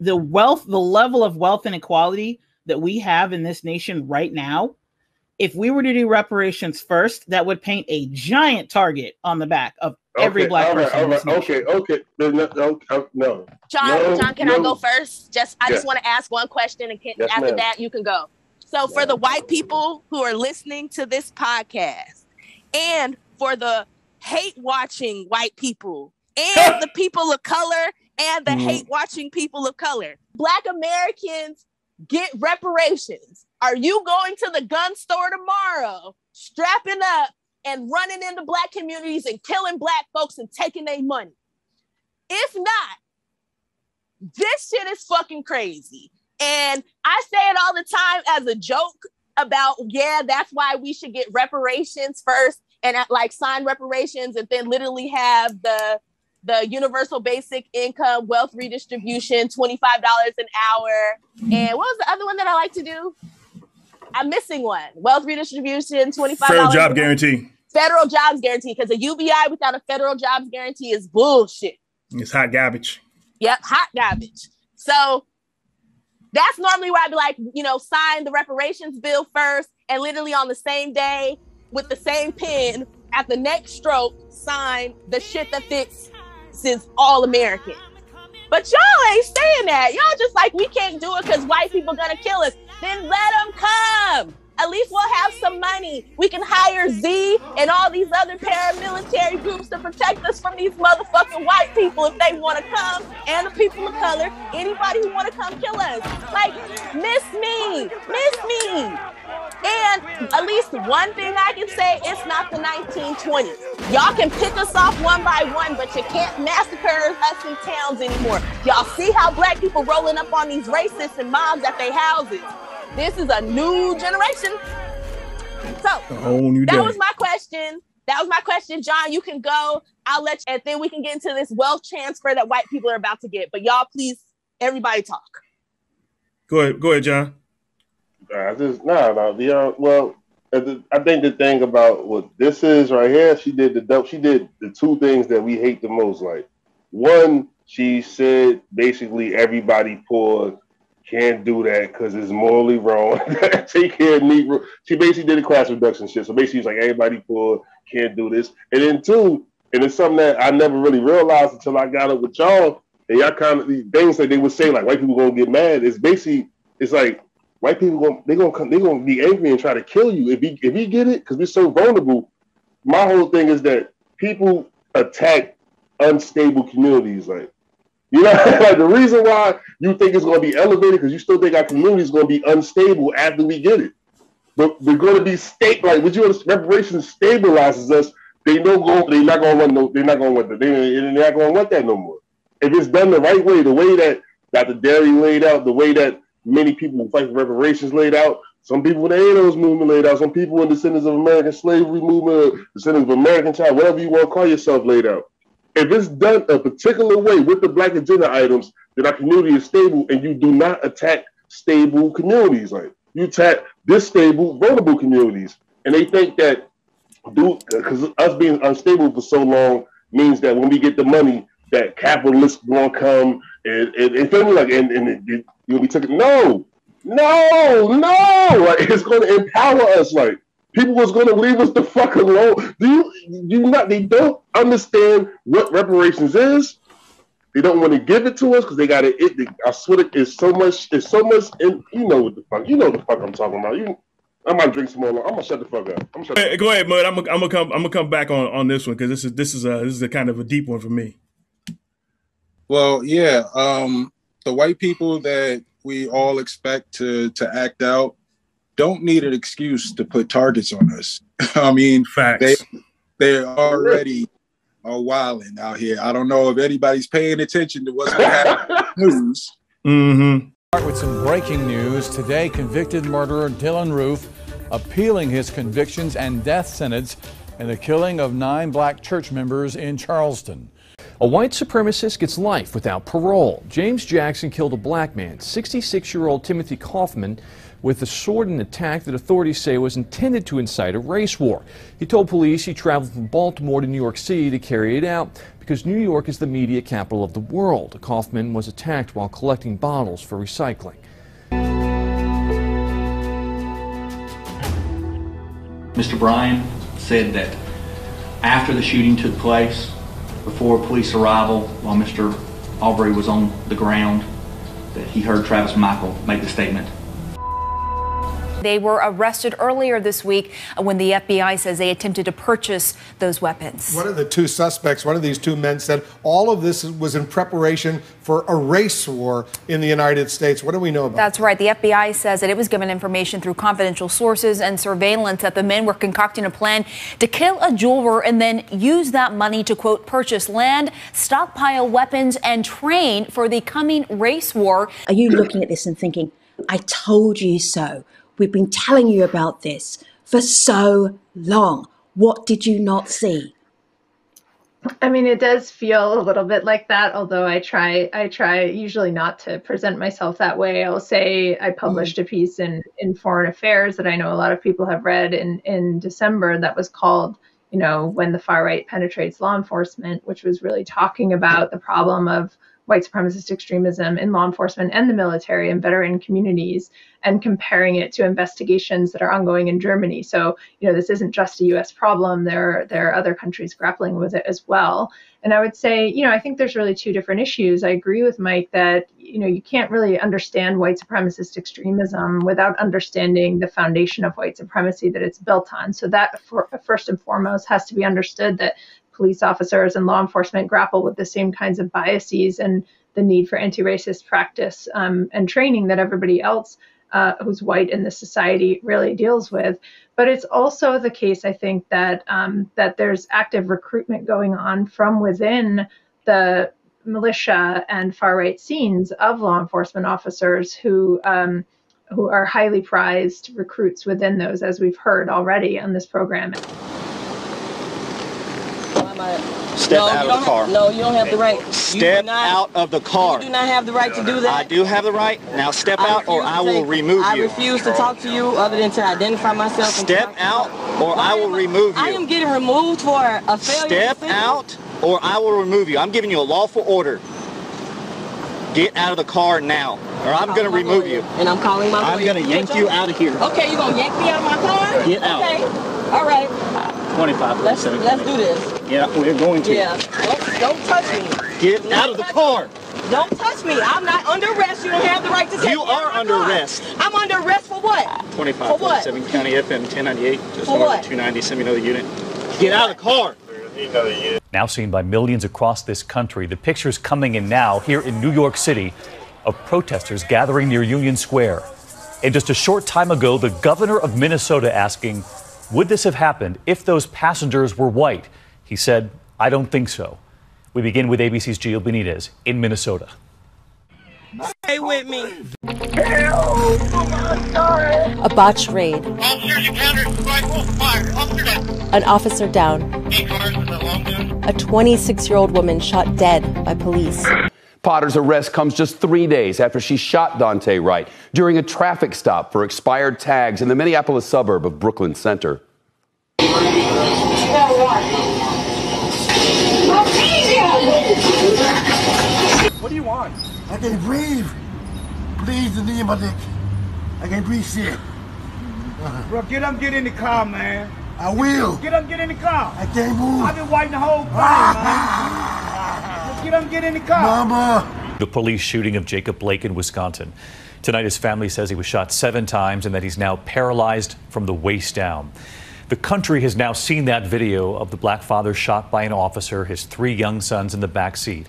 the wealth, the level of wealth inequality that we have in this nation right now, if we were to do reparations first, that would paint a giant target on the back of every Okay, black all right, person. in this okay, okay. No, no, no, no. John, No, John, can I go first? Just I Yes. just want to ask one question, and can, Yes, after ma'am. that, you can go. So, for the white people who are listening to this podcast, and for the hate watching white people, and the people of color, and the Mm-hmm. Mhm. hate watching people of color, Black Americans get reparations. Are you going to the gun store tomorrow, strapping up and running into Black communities and killing Black folks and taking their money? If not, this shit is fucking crazy. And I say it all the time as a joke about, yeah, that's why we should get reparations first and like sign reparations and then literally have the the universal basic income wealth redistribution $25 an hour and what was the other one that i like to do i'm missing one wealth redistribution $25 Fair job an guarantee. federal jobs guarantee because a ubi without a federal jobs guarantee is bullshit It's hot garbage. Yep, hot garbage. So that's normally where I'd be like, you know, sign the reparations bill first, and literally on the same day with the same pen at the next stroke, sign the shit that fixes all American. But y'all ain't saying that. Y'all just like we can't do it because white people gonna kill us. Then let them come. At least we'll have some money. We can hire Z and all these other paramilitary groups to protect us from these motherfucking white people if they want to come, and the people of color, anybody who want to come kill us. Like, miss me, miss me. And at least one thing I can say, it's not the 1920s. Y'all can pick us off one by one, but you can't massacre us in towns anymore. Y'all see how black people rolling up on these racists and mobs at their houses. This is a new generation. So new that was my question. That was my question, John. You can go. I'll let you, and then we can get into this wealth transfer that white people are about to get. But y'all, please, everybody talk. Go ahead, go ahead, John. I just no, no. The uh, well, uh, I think the thing about what this is right here, she did the dope. She did the two things that we hate the most. Like one, she said basically everybody poor can't do that because it's morally wrong. Take care of Negro. She basically did a class reduction shit. So basically, she's like everybody poor can't do this. And then two, and it's something that I never really realized until I got up with y'all. And y'all kind of these things that they would say like white people gonna get mad. It's basically it's like white people gonna they gonna come they gonna be angry and try to kill you if he if he get it because we're so vulnerable. My whole thing is that people attack unstable communities. Like you know, like the reason why you think it's gonna be elevated because you still think our community is gonna be unstable after we get it. But we're gonna be state like would you reparations stabilizes us. They don't go. They're not gonna want no. They're not gonna want that. They, they're not gonna want that no more. If it's done the right way, the way that Dr. Darity laid out, the way that many people who fight for reparations laid out, some people in the ADOS movement laid out, some people in the descendants of American slavery movement, descendants of American child, whatever you want to call yourself, laid out. If it's done a particular way with the black agenda items, then our community is stable, and you do not attack stable communities. Like you attack disstable, vulnerable communities, and they think that because us being unstable for so long means that when we get the money, that capitalists gonna come and and, and feel like and, and it, you'll be taken. No, no, no! Like it's gonna empower us. Like people was gonna leave us the fuck alone. Do you you not? They don't understand what reparations is. They don't want to give it to us because they got it. it I swear, it's so much. It's so much. In, you know what the fuck? You know what the fuck I'm talking about. You, I might drink some more. I'm gonna shut the fuck up. I'm shut. Hey, go ahead, Mud. I'm gonna, I'm gonna come. I'm gonna come back on on this one because this is this is a this is a kind of a deep one for me. Well, yeah. Um, the white people that we all expect to to act out, don't need an excuse to put targets on us. I mean, Facts. they they already are wilding out here. I don't know if anybody's paying attention to what's going to happen in the news. Mm-hmm. Start with some breaking news. Today, convicted murderer Dylann Roof appealing his convictions and death sentence in the killing of nine black church members in Charleston. A white supremacist gets life without parole. James Jackson killed a black man, 66 year old Timothy Caughman, with a sword in attack that authorities say was intended to incite a race war. He told police he traveled from Baltimore to New York City to carry it out because New York is the media capital of the world. Caughman was attacked while collecting bottles for recycling. Mr. Bryan said that after the shooting took place, before police arrival, while Mr. Arbery was on the ground, that he heard Travis McMichael make the statement. They were arrested earlier this week when the FBI says they attempted to purchase those weapons. One of the two suspects, one of these two men said all of this was in preparation for a race war in the United States. What do we know about that? That's right. The FBI says that it was given information through confidential sources and surveillance that the men were concocting a plan to kill a jeweler and then use that money to, quote, purchase land, stockpile weapons, and train for the coming race war. Are you looking at this and thinking, I told you so? We've been telling you about this for so long. What did you not see? I mean, it does feel a little bit like that, although I try I try usually not to present myself that way. I'll say I published a mm. piece in in Foreign Affairs that I know a lot of people have read in in December that was called, you know, when the far right penetrates law enforcement, which was really talking about the problem of white supremacist extremism in law enforcement and the military and veteran communities and comparing it to investigations that are ongoing in Germany. So, you know, this isn't just a US problem. There, there are other countries grappling with it as well. And I would say, you know, I think there's really two different issues. I agree with Mike that, you know, you can't really understand white supremacist extremism without understanding the foundation of white supremacy that it's built on. So that for, first and foremost has to be understood that police officers and law enforcement grapple with the same kinds of biases and the need for anti-racist practice um, and training that everybody else uh, who's white in this society really deals with. But it's also the case, I think, that um, that there's active recruitment going on from within the militia and far right scenes of law enforcement officers who. Um, who are highly prized recruits within those, as we've heard already on this program. Step no, out you of don't the car. Have, no, you don't have the right. Step not, out of the car. You do not have the right to do that. I do have the right. Now step out or I will take- remove I you. I refuse to talk to you other than to identify myself. Step talk out you. or I will remove you. I am getting removed for a failure. Step to out or I will remove you. I'm giving you a lawful order. Get out of the car now or I'm going to remove you. And I'm calling my I'm lawyer. going to yank you out of here. Okay, you gonna yank me out of my car? Get out. Okay. All right. 25 Let's let's do this. Yeah, we're going to. Yeah. Don't, don't touch me. Get Don't out of the car. me. Don't touch me. I'm not under arrest. You don't have the right to take You are under car. arrest. I'm under arrest for what? 2547 County FM 1098, just For north what? of 290. Send me another unit. Get out of the car. Now seen by millions across this country, the pictures coming in now here in New York City of protesters gathering near Union Square. And just a short time ago, the governor of Minnesota asking, would this have happened if those passengers were white? He said, I don't think so. We begin with ABC's Gio Benitez in Minnesota. Stay with me. A botched raid. An officer down. A 26 year old woman shot dead by police. Potter's arrest comes just three days after she shot Daunte Wright during a traffic stop for expired tags in the Minneapolis suburb of Brooklyn Center. What do you want? I can breathe. Please, the name of dick. I can breathe shit. Uh-huh. Bro, get up, get in the car, man. I will. Get up, get in the car. I can't move. I've been waiting the whole thing, man. Get up, get in the car. Mama. The police shooting of Jacob Blake in Wisconsin. Tonight, his family says he was shot seven times and that he's now paralyzed from the waist down. The country has now seen that video of the black father shot by an officer, his three young sons in the back seat.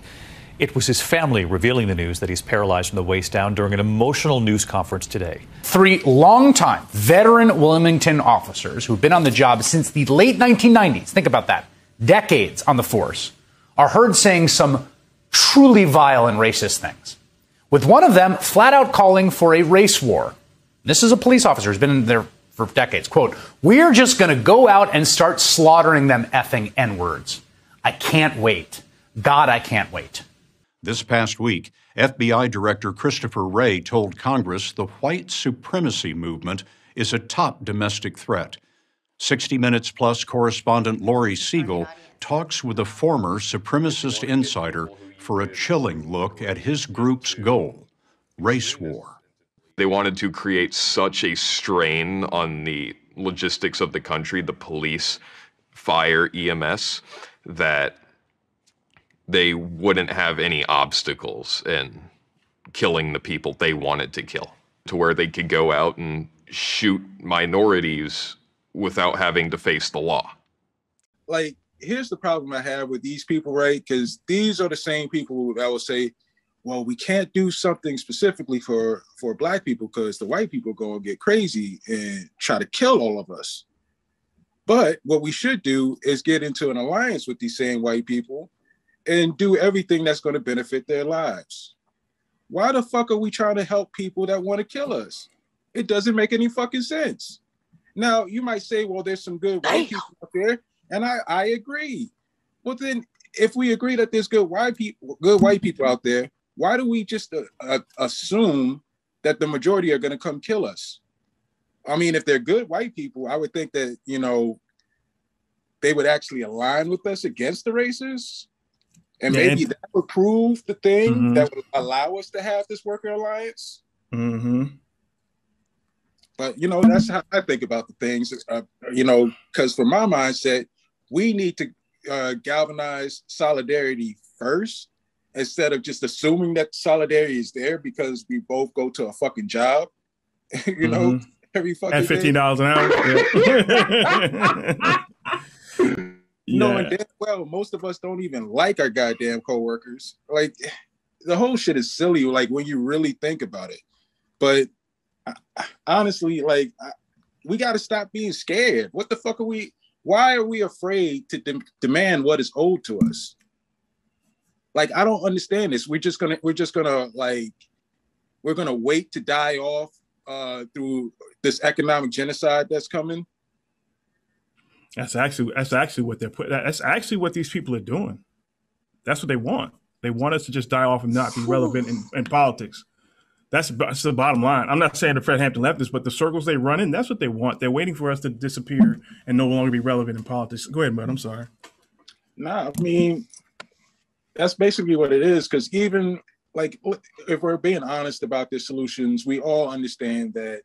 It was his family revealing the news that he's paralyzed from the waist down during an emotional news conference today. Three longtime veteran Wilmington officers who've been on the job since the late 1990s, think about that, decades on the force, are heard saying some truly vile and racist things. With one of them flat out calling for a race war. This is a police officer who's been in there for decades. Quote, We're just going to go out and start slaughtering them effing N words. I can't wait. God, I can't wait. This past week, FBI Director Christopher Wray told Congress the white supremacy movement is a top domestic threat. 60 Minutes Plus correspondent Laurie Siegel talks with a former supremacist insider for a chilling look at his group's goal race war. They wanted to create such a strain on the logistics of the country, the police, fire, EMS, that they wouldn't have any obstacles in killing the people they wanted to kill, to where they could go out and shoot minorities without having to face the law. Like, here's the problem I have with these people, right? Because these are the same people that will say, well, we can't do something specifically for for black people because the white people go get crazy and try to kill all of us. But what we should do is get into an alliance with these same white people and do everything that's going to benefit their lives. Why the fuck are we trying to help people that want to kill us? It doesn't make any fucking sense. Now, you might say, well, there's some good white people out there, and I, I agree. Well, then, if we agree that there's good white people, good white people out there, why do we just uh, uh, assume that the majority are going to come kill us? I mean, if they're good white people, I would think that you know they would actually align with us against the racists and Yeah, maybe and- that would prove the thing Mhm. that would allow us to have this worker alliance. Mm-hmm. But you know, that's how I think about the things. Uh, you know, because for my mindset, we need to uh, galvanize solidarity first instead of just assuming that solidarity is there because we both go to a fucking job. you know, Mhm. every fucking At fifteen dollars an hour. Yeah. knowing damn well most of us don't even like our goddamn coworkers. Like the whole shit is silly. Like when you really think about it. But I- I- honestly, like I, we got to stop being scared. What the fuck are we? Why are we afraid to de- demand what is owed to us? Like I don't understand this. We're just gonna we're just gonna like we're gonna wait to die off uh, through this economic genocide that's coming. That's actually that's actually what they're put. That's actually what these people are doing. That's what they want. They want us to just die off and not be relevant in, in politics. That's, that's the bottom line. I'm not saying the Fred Hampton leftists, but the circles they run in, that's what they want. They're waiting for us to disappear and no longer be relevant in politics. Go ahead, bud. I'm sorry. Nah, I mean, that's basically what it is. Because even like, if we're being honest about the solutions, we all understand that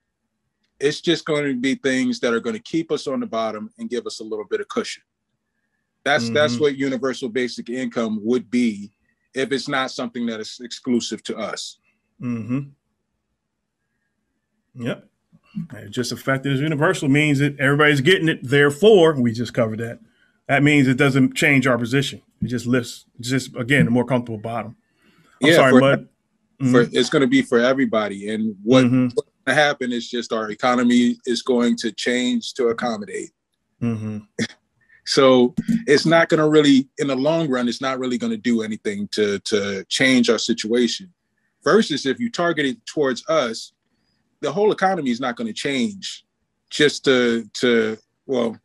it's just going to be things that are going to keep us on the bottom and give us a little bit of cushion. That's that's Mhm. what universal basic income would be if it's not something that is exclusive to us. Mm-hmm. Yep. Just the fact that it's universal means that everybody's getting it. Therefore, we just covered that. That means it doesn't change our position. It just lifts, just again, a more comfortable bottom. I'm Yeah, sorry, for- Mud. For, Mhm. it's going to be for everybody, and what, Mhm. what's going to happen is just our economy is going to change to accommodate. Mm-hmm. So it's not going to really, in the long run, it's not really going to do anything to to change our situation. Versus if you target it towards us, the whole economy is not going to change. Just to to well,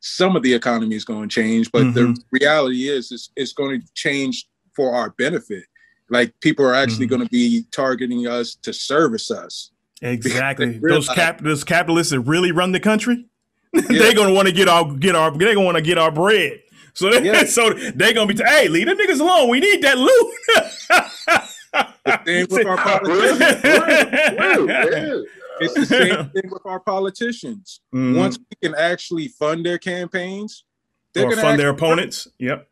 some of the economy is going to change, but the Mhm. reality is, it's, it's going to change for our benefit. Like people are actually going to be targeting us to service us. Exactly. Those cap those capitalists that really run the country, they're gonna want to get our get our they're gonna want to get our bread. So they, Yeah. so they're gonna be hey, leave the niggas alone. We need that loot. Same with our politicians. It's the same thing with our politicians. Mhm. Once we can actually fund their campaigns, they're or going fund their to opponents. Yep.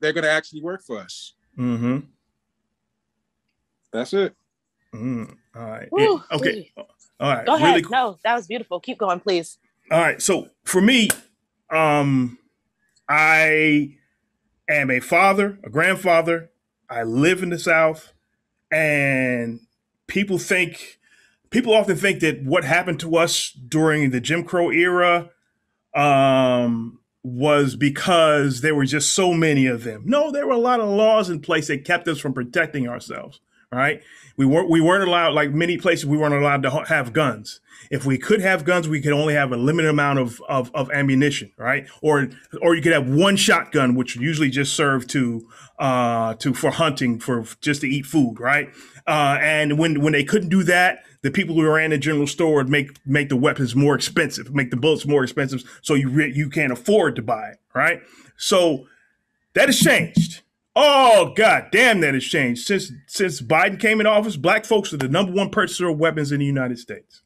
they're going to actually work for us. Mm-hmm. That's it. Mm, all right. Woo, It- okay. All right. Go ahead. Really No, that was beautiful. Keep going, please. All right. So for me, um, I am a father, a grandfather. I live in the South, and people think people often think that what happened to us during the Jim Crow era um, was because there were just so many of them. No, there were a lot of laws in place that kept us from protecting ourselves. Right? We weren't we weren't allowed like many places we weren't allowed to have guns. If we could have guns, we could only have a limited amount of, of, of ammunition, right? Or or you could have one shotgun, which usually just served to uh, to for hunting, for just to eat food, right? Uh, and when when they couldn't do that, the people who ran the general store would make make the weapons more expensive, make the bullets more expensive, so you re- you can't afford to buy it, right? So that has changed. Oh god damn, that has changed since since Biden came in office. Black folks are the number one purchaser of weapons in the United States,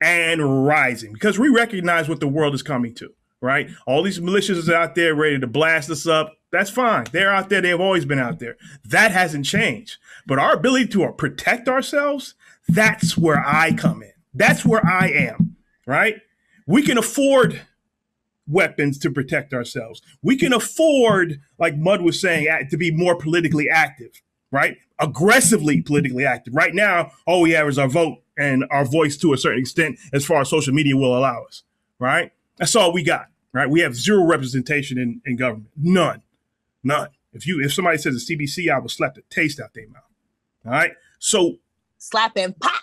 and rising because we recognize what the world is coming to. Right, all these militias are out there ready to blast us up. That's fine. They're out there. They've always been out there. That hasn't changed. But our ability to uh, protect ourselves that's where I come in. That's where I am, right? We can afford weapons to protect ourselves. We can afford, like Mud was saying, to be more politically active, right? Aggressively politically active. Right now, all we have is our vote and our voice to a certain extent as far as social media will allow us, right? That's all we got, right? We have zero representation in, in government. None. None. If you if somebody says a CBC, I will slap the taste out their mouth. All right. So slap and pop.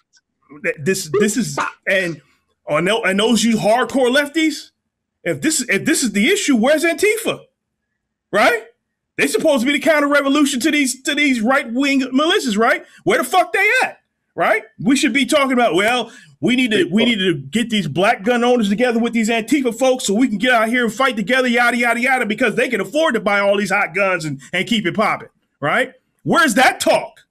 This this is and on and those you hardcore lefties. If this is if this is the issue, where's Antifa? Right? They supposed to be the counter revolution to these to these right wing militias, right? Where the fuck they at? Right? We should be talking about well, we need to we need to get these black gun owners together with these Antifa folks so we can get out here and fight together, yada yada yada, because they can afford to buy all these hot guns and, and keep it popping, right? Where's that talk?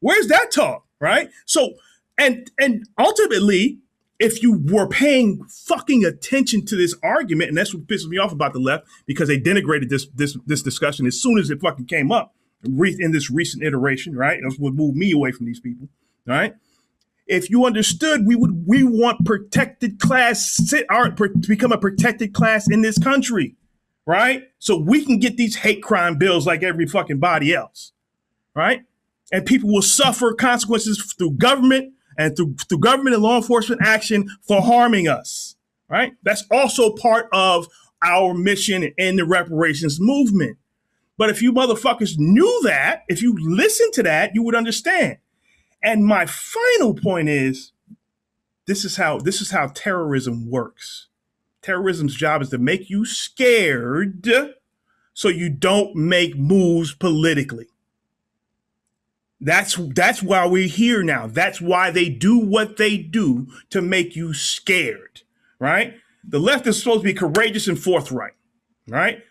Where's that talk? right? So, and and ultimately, if you were paying fucking attention to this argument, and that's what pisses me off about the left because they denigrated this this this discussion as soon as it fucking came up in this recent iteration, right? That's what moved me away from these people, right? If you understood, we would we want protected class sit our to become a protected class in this country, right? So we can get these hate crime bills like every fucking body else, right? and people will suffer consequences through government and through, through government and law enforcement action for harming us. Right? That's also part of our mission in the reparations movement. But if you motherfuckers knew that, if you listened to that, you would understand. And my final point is this is how this is how terrorism works. Terrorism's job is to make you scared so you don't make moves politically. That's that's why we're here now. That's why they do what they do to make you scared, right? The left is supposed to be courageous and forthright, right?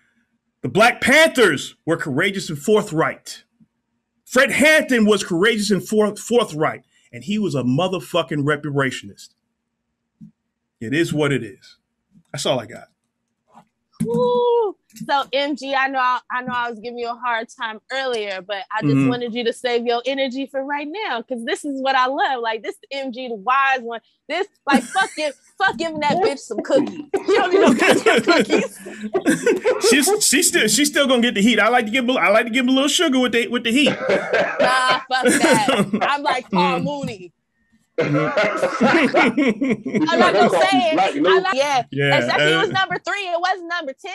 The Black Panthers were courageous and forthright. Fred Hampton was courageous and forth, forthright, and he was a motherfucking reparationist. It is what it is. That's all I got. Woo. So MG, I know I, I, know I was giving you a hard time earlier, but I just mm-hmm. wanted you to save your energy for right now because this is what I love. Like this MG, the wise one. This like fuck it, fuck giving that bitch some cookies. She don't need no cookies. she's she's still she's still gonna get the heat. I like to give I like to give a little sugar with the with the heat. Nah, fuck that. I'm like Paul mm. Mooney. I'm not gonna say it. Like, like, yeah. yeah. Especially uh, it was number three. It wasn't number 10.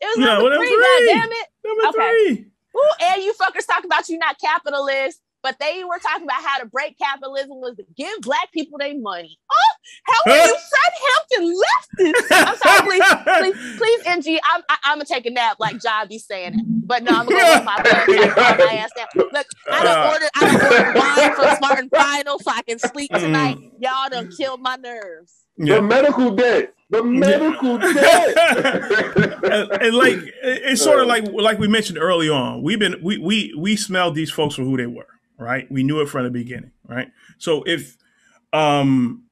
It was number three. three. God damn it. Number okay. three. Ooh, and you fuckers talk about you not capitalist, but they were talking about how to break capitalism was to give black people their money. Oh, how are you Fred Hampton leftist? I'm sorry, please, please, please, MG. I'm, I, am gonna take a nap like John be saying, but no, I'm gonna go with my like, my ass down. Look, I don't uh. order, I don't order wine from Smart and Final so I can sleep tonight. Mm. Y'all done killed my nerves. Yeah. The medical debt. The medical debt. and, and, like it's sort of like like we mentioned early on. We've been we we we smelled these folks for who they were right? We knew it from the beginning, right? So if um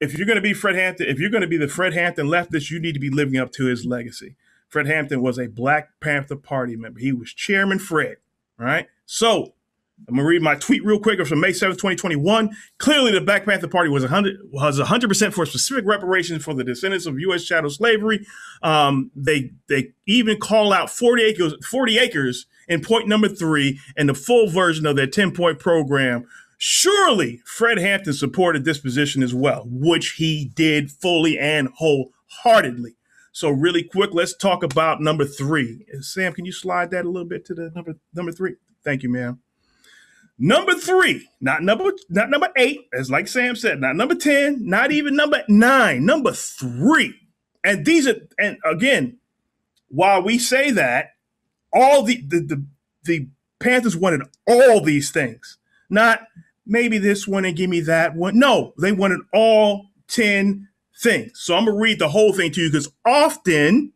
if you're going to be Fred Hampton, if you're going to be the Fred Hampton leftist, you need to be living up to his legacy. Fred Hampton was a Black Panther Party member. He was Chairman Fred, right? So I'm gonna read my tweet real quick. From May 7th, 2021. Clearly, the Black Panther Party was 100 was 100 percent for specific reparations for the descendants of U.S. chattel slavery. Um, they they even call out 40 acres 40 acres in point number three and the full version of their 10 point program, surely Fred Hampton supported this position as well, which he did fully and wholeheartedly. So really quick, let's talk about number three. Sam, can you slide that a little bit to the number number three? Thank you, ma'am. Number three, not number not number eight, as like Sam said, not number ten, not even number nine, number three. And these are, and again, while we say that, all the the the, the Panthers wanted all these things, not maybe this one and give me that one. No, they wanted all ten things. So I'm to read the whole thing to you because often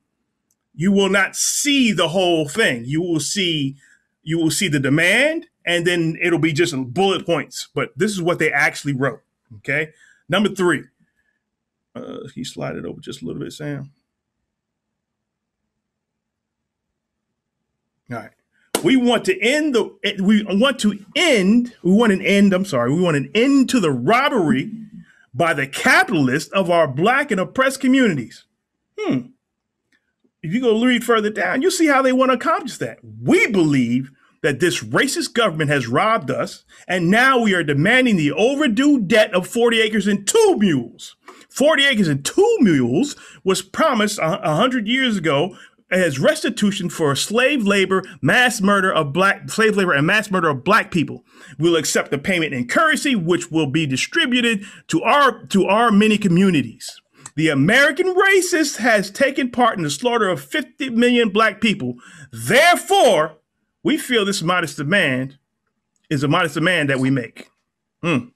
you will not see the whole thing. You will see you will see the demand and then it'll be just bullet points. But this is what they actually wrote. Okay. Number three. Uh, he slide it over just a little bit, Sam. All right. We want to end the we want to end, we want an end, I'm sorry, we want an end to the robbery by the capitalists of our black and oppressed communities. Hmm. If you go read further down, you'll see how they want to accomplish that. We believe that this racist government has robbed us, and now we are demanding the overdue debt of 40 acres and two mules. 40 acres and two mules was promised a 100 years ago as restitution for slave labor, mass murder of black slave labor, and mass murder of black people. We'll accept the payment in currency, which will be distributed to our to our many communities. The American racist has taken part in the slaughter of 50 million black people. Therefore, we feel this modest demand is a modest demand that we make. Hmm.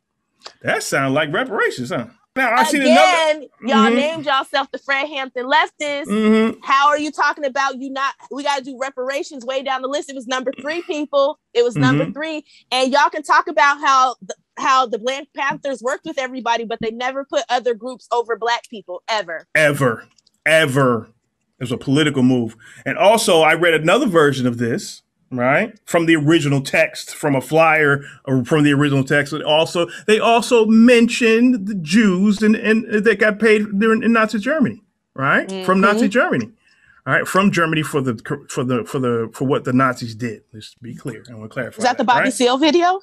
That sounds like reparations, huh? Now I see Again, y'all mm-hmm. named yourself the Fred Hampton leftists. Mm-hmm. How are you talking about you not? We got to do reparations way down the list. It was number three, people. It was mm-hmm. number three, and y'all can talk about how the, how the Black Panthers worked with everybody, but they never put other groups over Black people ever, ever, ever. It was a political move, and also I read another version of this right from the original text from a flyer or from the original text and also they also mentioned the jews and, and that got paid during in nazi germany right mm-hmm. from nazi germany all right from germany for the for the for the for what the nazis did let's be clear i want to clarify is that, that the bobby right? seale video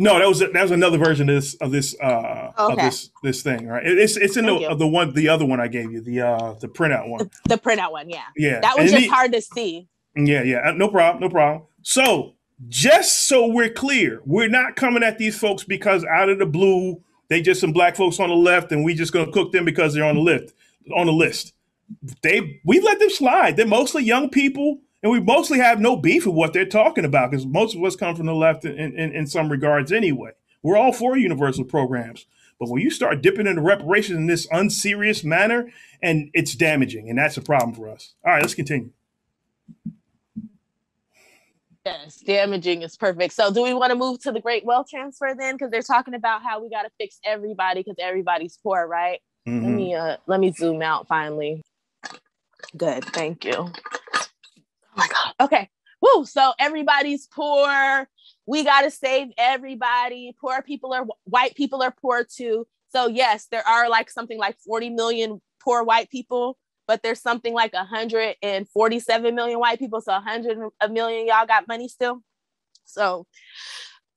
no, that was that was another version of this of this uh okay. of this this thing, right? It's it's in the, the one the other one I gave you, the uh the printout one. The, the printout one, yeah. Yeah. That was and just hard to see. Yeah, yeah, uh, no problem, no problem. So, just so we're clear, we're not coming at these folks because out of the blue they just some black folks on the left, and we just gonna cook them because they're on the list. On the list, they we let them slide. They're mostly young people, and we mostly have no beef with what they're talking about because most of us come from the left in, in, in some regards anyway. We're all for universal programs. But when you start dipping into reparations in this unserious manner, and it's damaging, and that's a problem for us. All right, let's continue. Yes, damaging is perfect. So, do we want to move to the great wealth transfer then? Because they're talking about how we got to fix everybody because everybody's poor, right? Mm-hmm. Let me uh, let me zoom out finally. Good, thank you. Oh my god. Okay. Woo. So everybody's poor. We got to save everybody. Poor people are white people are poor too. So yes, there are like something like 40 million poor white people but there's something like 147 million white people. So 100 a million y'all got money still. So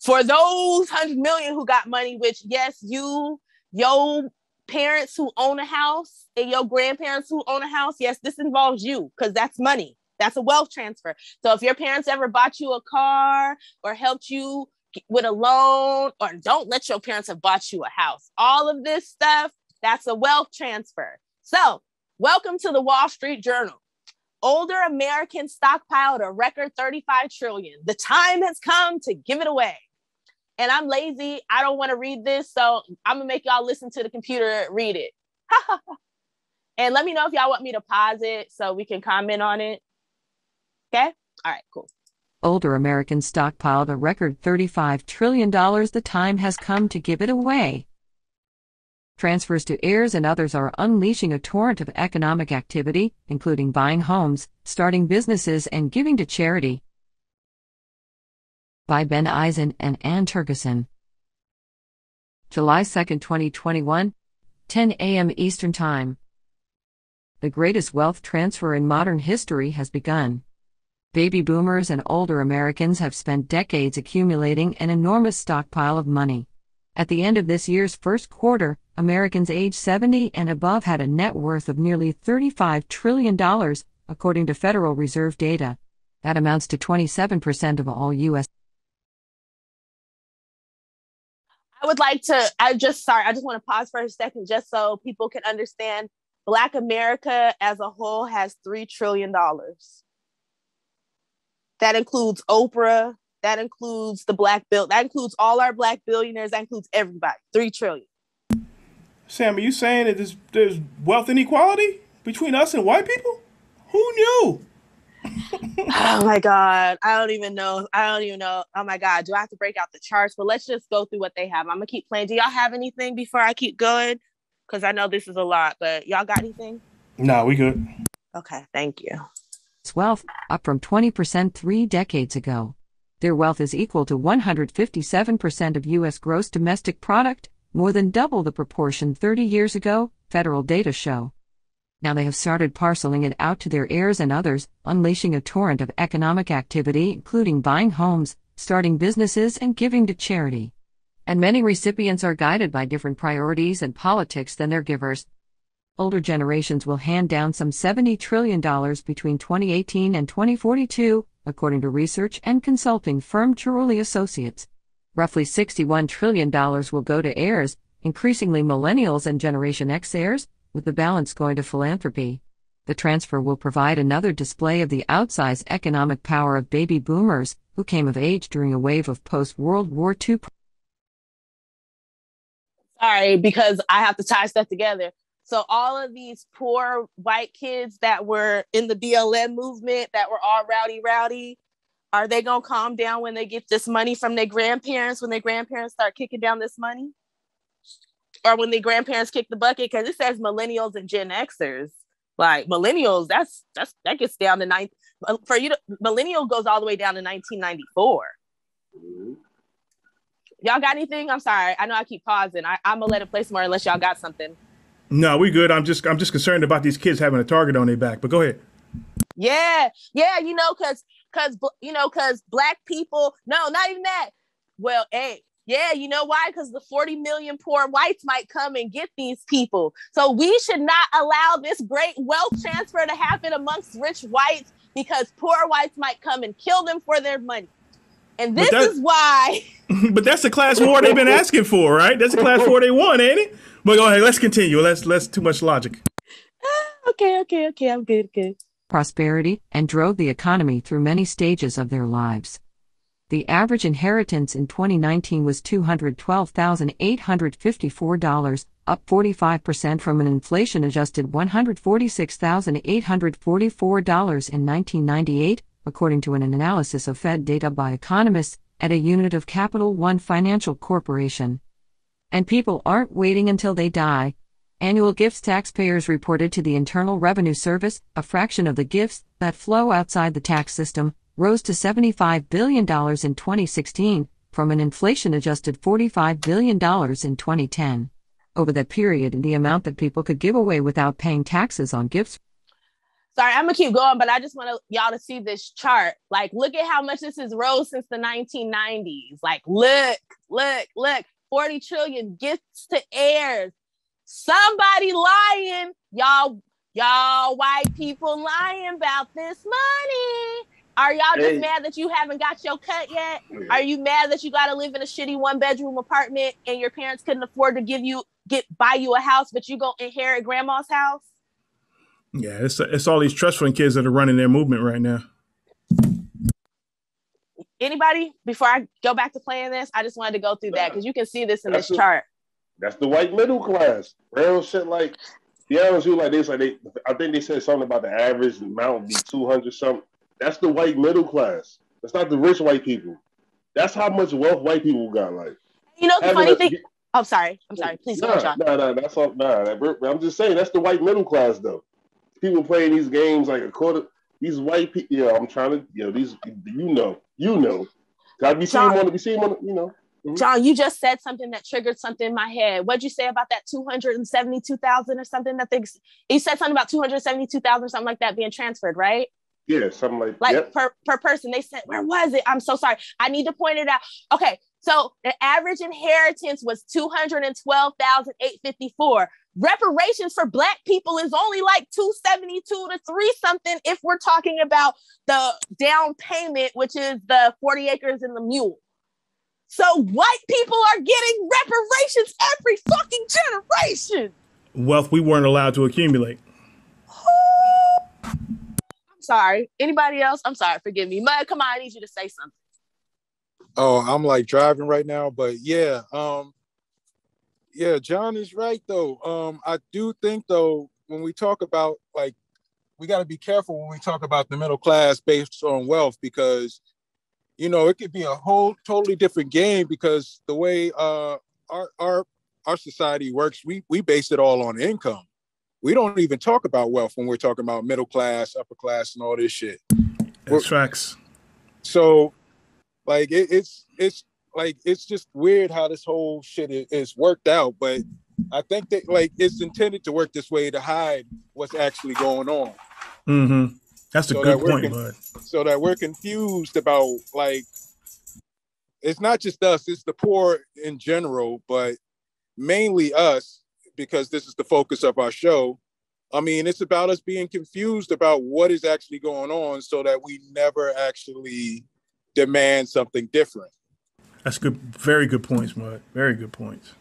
for those 100 million who got money, which yes, you, your parents who own a house and your grandparents who own a house, yes, this involves you because that's money. That's a wealth transfer. So if your parents ever bought you a car or helped you with a loan, or don't let your parents have bought you a house, all of this stuff, that's a wealth transfer. So Welcome to the Wall Street Journal. Older Americans stockpiled a record 35 trillion. The time has come to give it away. And I'm lazy. I don't want to read this. So I'm going to make y'all listen to the computer read it. and let me know if y'all want me to pause it so we can comment on it. Okay? All right, cool. Older Americans stockpiled a record $35 trillion. The time has come to give it away. Transfers to heirs and others are unleashing a torrent of economic activity, including buying homes, starting businesses, and giving to charity. By Ben Eisen and Anne Tergesen. July 2, 2021, 10 a.m. Eastern Time. The greatest wealth transfer in modern history has begun. Baby boomers and older Americans have spent decades accumulating an enormous stockpile of money. At the end of this year's first quarter, Americans age 70 and above had a net worth of nearly $35 trillion, according to Federal Reserve data. That amounts to 27% of all U.S. I would like to, I just, sorry, I just want to pause for a second just so people can understand. Black America as a whole has $3 trillion. That includes Oprah, that includes the black bill, that includes all our black billionaires, that includes everybody. 3 trillion. Sam, are you saying that there's, there's wealth inequality between us and white people? Who knew? oh my god i don't even know i don't even know oh my god do i have to break out the charts but let's just go through what they have i'm gonna keep playing do y'all have anything before i keep going because i know this is a lot but y'all got anything No, we good. okay thank you wealth, up from 20% three decades ago. Their wealth is equal to 157% of U.S. gross domestic product, more than double the proportion 30 years ago, federal data show. Now they have started parceling it out to their heirs and others, unleashing a torrent of economic activity, including buying homes, starting businesses, and giving to charity. And many recipients are guided by different priorities and politics than their givers. Older generations will hand down some $70 trillion between 2018 and 2042, according to research and consulting firm Cerulli Associates. Roughly $61 trillion will go to heirs, increasingly millennials and Generation X heirs, with the balance going to philanthropy. The transfer will provide another display of the outsized economic power of baby boomers, who came of age during a wave of post World War II. sorry because i have to tie stuff together so all of these poor white kids that were in the blm movement that were all rowdy rowdy are they gonna calm down when they get this money from their grandparents when their grandparents start kicking down this money or when their grandparents kick the bucket because it says millennials and gen xers like millennials that's that's that gets down to nine uh, for you to millennial goes all the way down to 1994 y'all got anything i'm sorry i know i keep pausing I, i'm gonna let it play some more unless y'all got something No, we good. I'm just I'm just concerned about these kids having a target on their back. But go ahead. Yeah, yeah, you know, cause cause you know, cause black people, no, not even that. Well, hey, yeah, you know why? Because the 40 million poor whites might come and get these people. So we should not allow this great wealth transfer to happen amongst rich whites because poor whites might come and kill them for their money. And this is why but that's the class war they've been asking for, right? That's the class war they won, ain't it? But go ahead, let's continue. Let's let's too much logic. okay, okay, okay, I'm good, good. Prosperity, and drove the economy through many stages of their lives. The average inheritance in 2019 was $212,854, up 45% from an inflation adjusted $146,844 in 1998, according to an analysis of Fed data by economists at a unit of Capital One Financial Corporation. And people aren't waiting until they die. Annual gifts taxpayers reported to the Internal Revenue Service, a fraction of the gifts that flow outside the tax system, rose to $75 billion in 2016, from an inflation adjusted $45 billion in 2010. Over that period, the amount that people could give away without paying taxes on gifts Sorry, I'm gonna keep going, but I just want y'all to see this chart. Like, look at how much this has rose since the 1990s. Like, look, look, look, 40 trillion gifts to heirs. Somebody lying, y'all, y'all white people lying about this money. Are y'all just Hey. mad that you haven't got your cut yet? Mm-hmm. Are you mad that you got to live in a shitty one bedroom apartment and your parents couldn't afford to give you get buy you a house, but you gonna inherit grandma's house? Yeah, it's it's all these trust fund kids that are running their movement right now. anybody before I go back to playing this, I just wanted to go through that because you can see this in this chart. That's the white middle class. Real shit like the others who like this, like they I think they said something about the average amount be two hundred something. That's the white middle class. That's not the rich white people. That's how much wealth white people got. Like You know the having funny a- thing. Oh, sorry. I'm sorry. Please go Nah, ahead, John. nah, nah, that's all. Nah, I'm just saying that's the white middle class though. People playing these games like a quarter. These white people. Yeah, I'm trying to. You know, these. You know, you know. I be seeing them on. Be seeing them on. You know. Mhm. John, you just said something that triggered something in my head. What'd you say about that 272,000 or something that they you said something about 272,000 or something like that being transferred, right? Yeah, something like like yep. per, per person. They said, where was it? I'm so sorry. I need to point it out. Okay, so the average inheritance was 212,854. Reparations for black people is only like 272 to 3 something if we're talking about the down payment, which is the 40 acres and the mule. So white people are getting reparations every fucking generation. Wealth we weren't allowed to accumulate. I'm sorry. Anybody else? I'm sorry. Forgive me. Mud, come on. I need you to say something. Oh, I'm like driving right now, but yeah, um, yeah, John is right though. Um, I do think though, when we talk about like, we got to be careful when we talk about the middle class based on wealth because, you know, it could be a whole totally different game because the way uh our our our society works, we we base it all on income. We don't even talk about wealth when we're talking about middle class, upper class, and all this shit. That's facts. So, like, it, it's it's like it's just weird how this whole shit is, is worked out. But I think that like it's intended to work this way to hide what's actually going on. Mm-hmm. That's a So good that point, con- bud. So that we're confused about like it's not just us; it's the poor in general, but mainly us because this is the focus of our show. I mean, it's about us being confused about what is actually going on so that we never actually demand something different. That's good. Very good points, Mud. Very good points.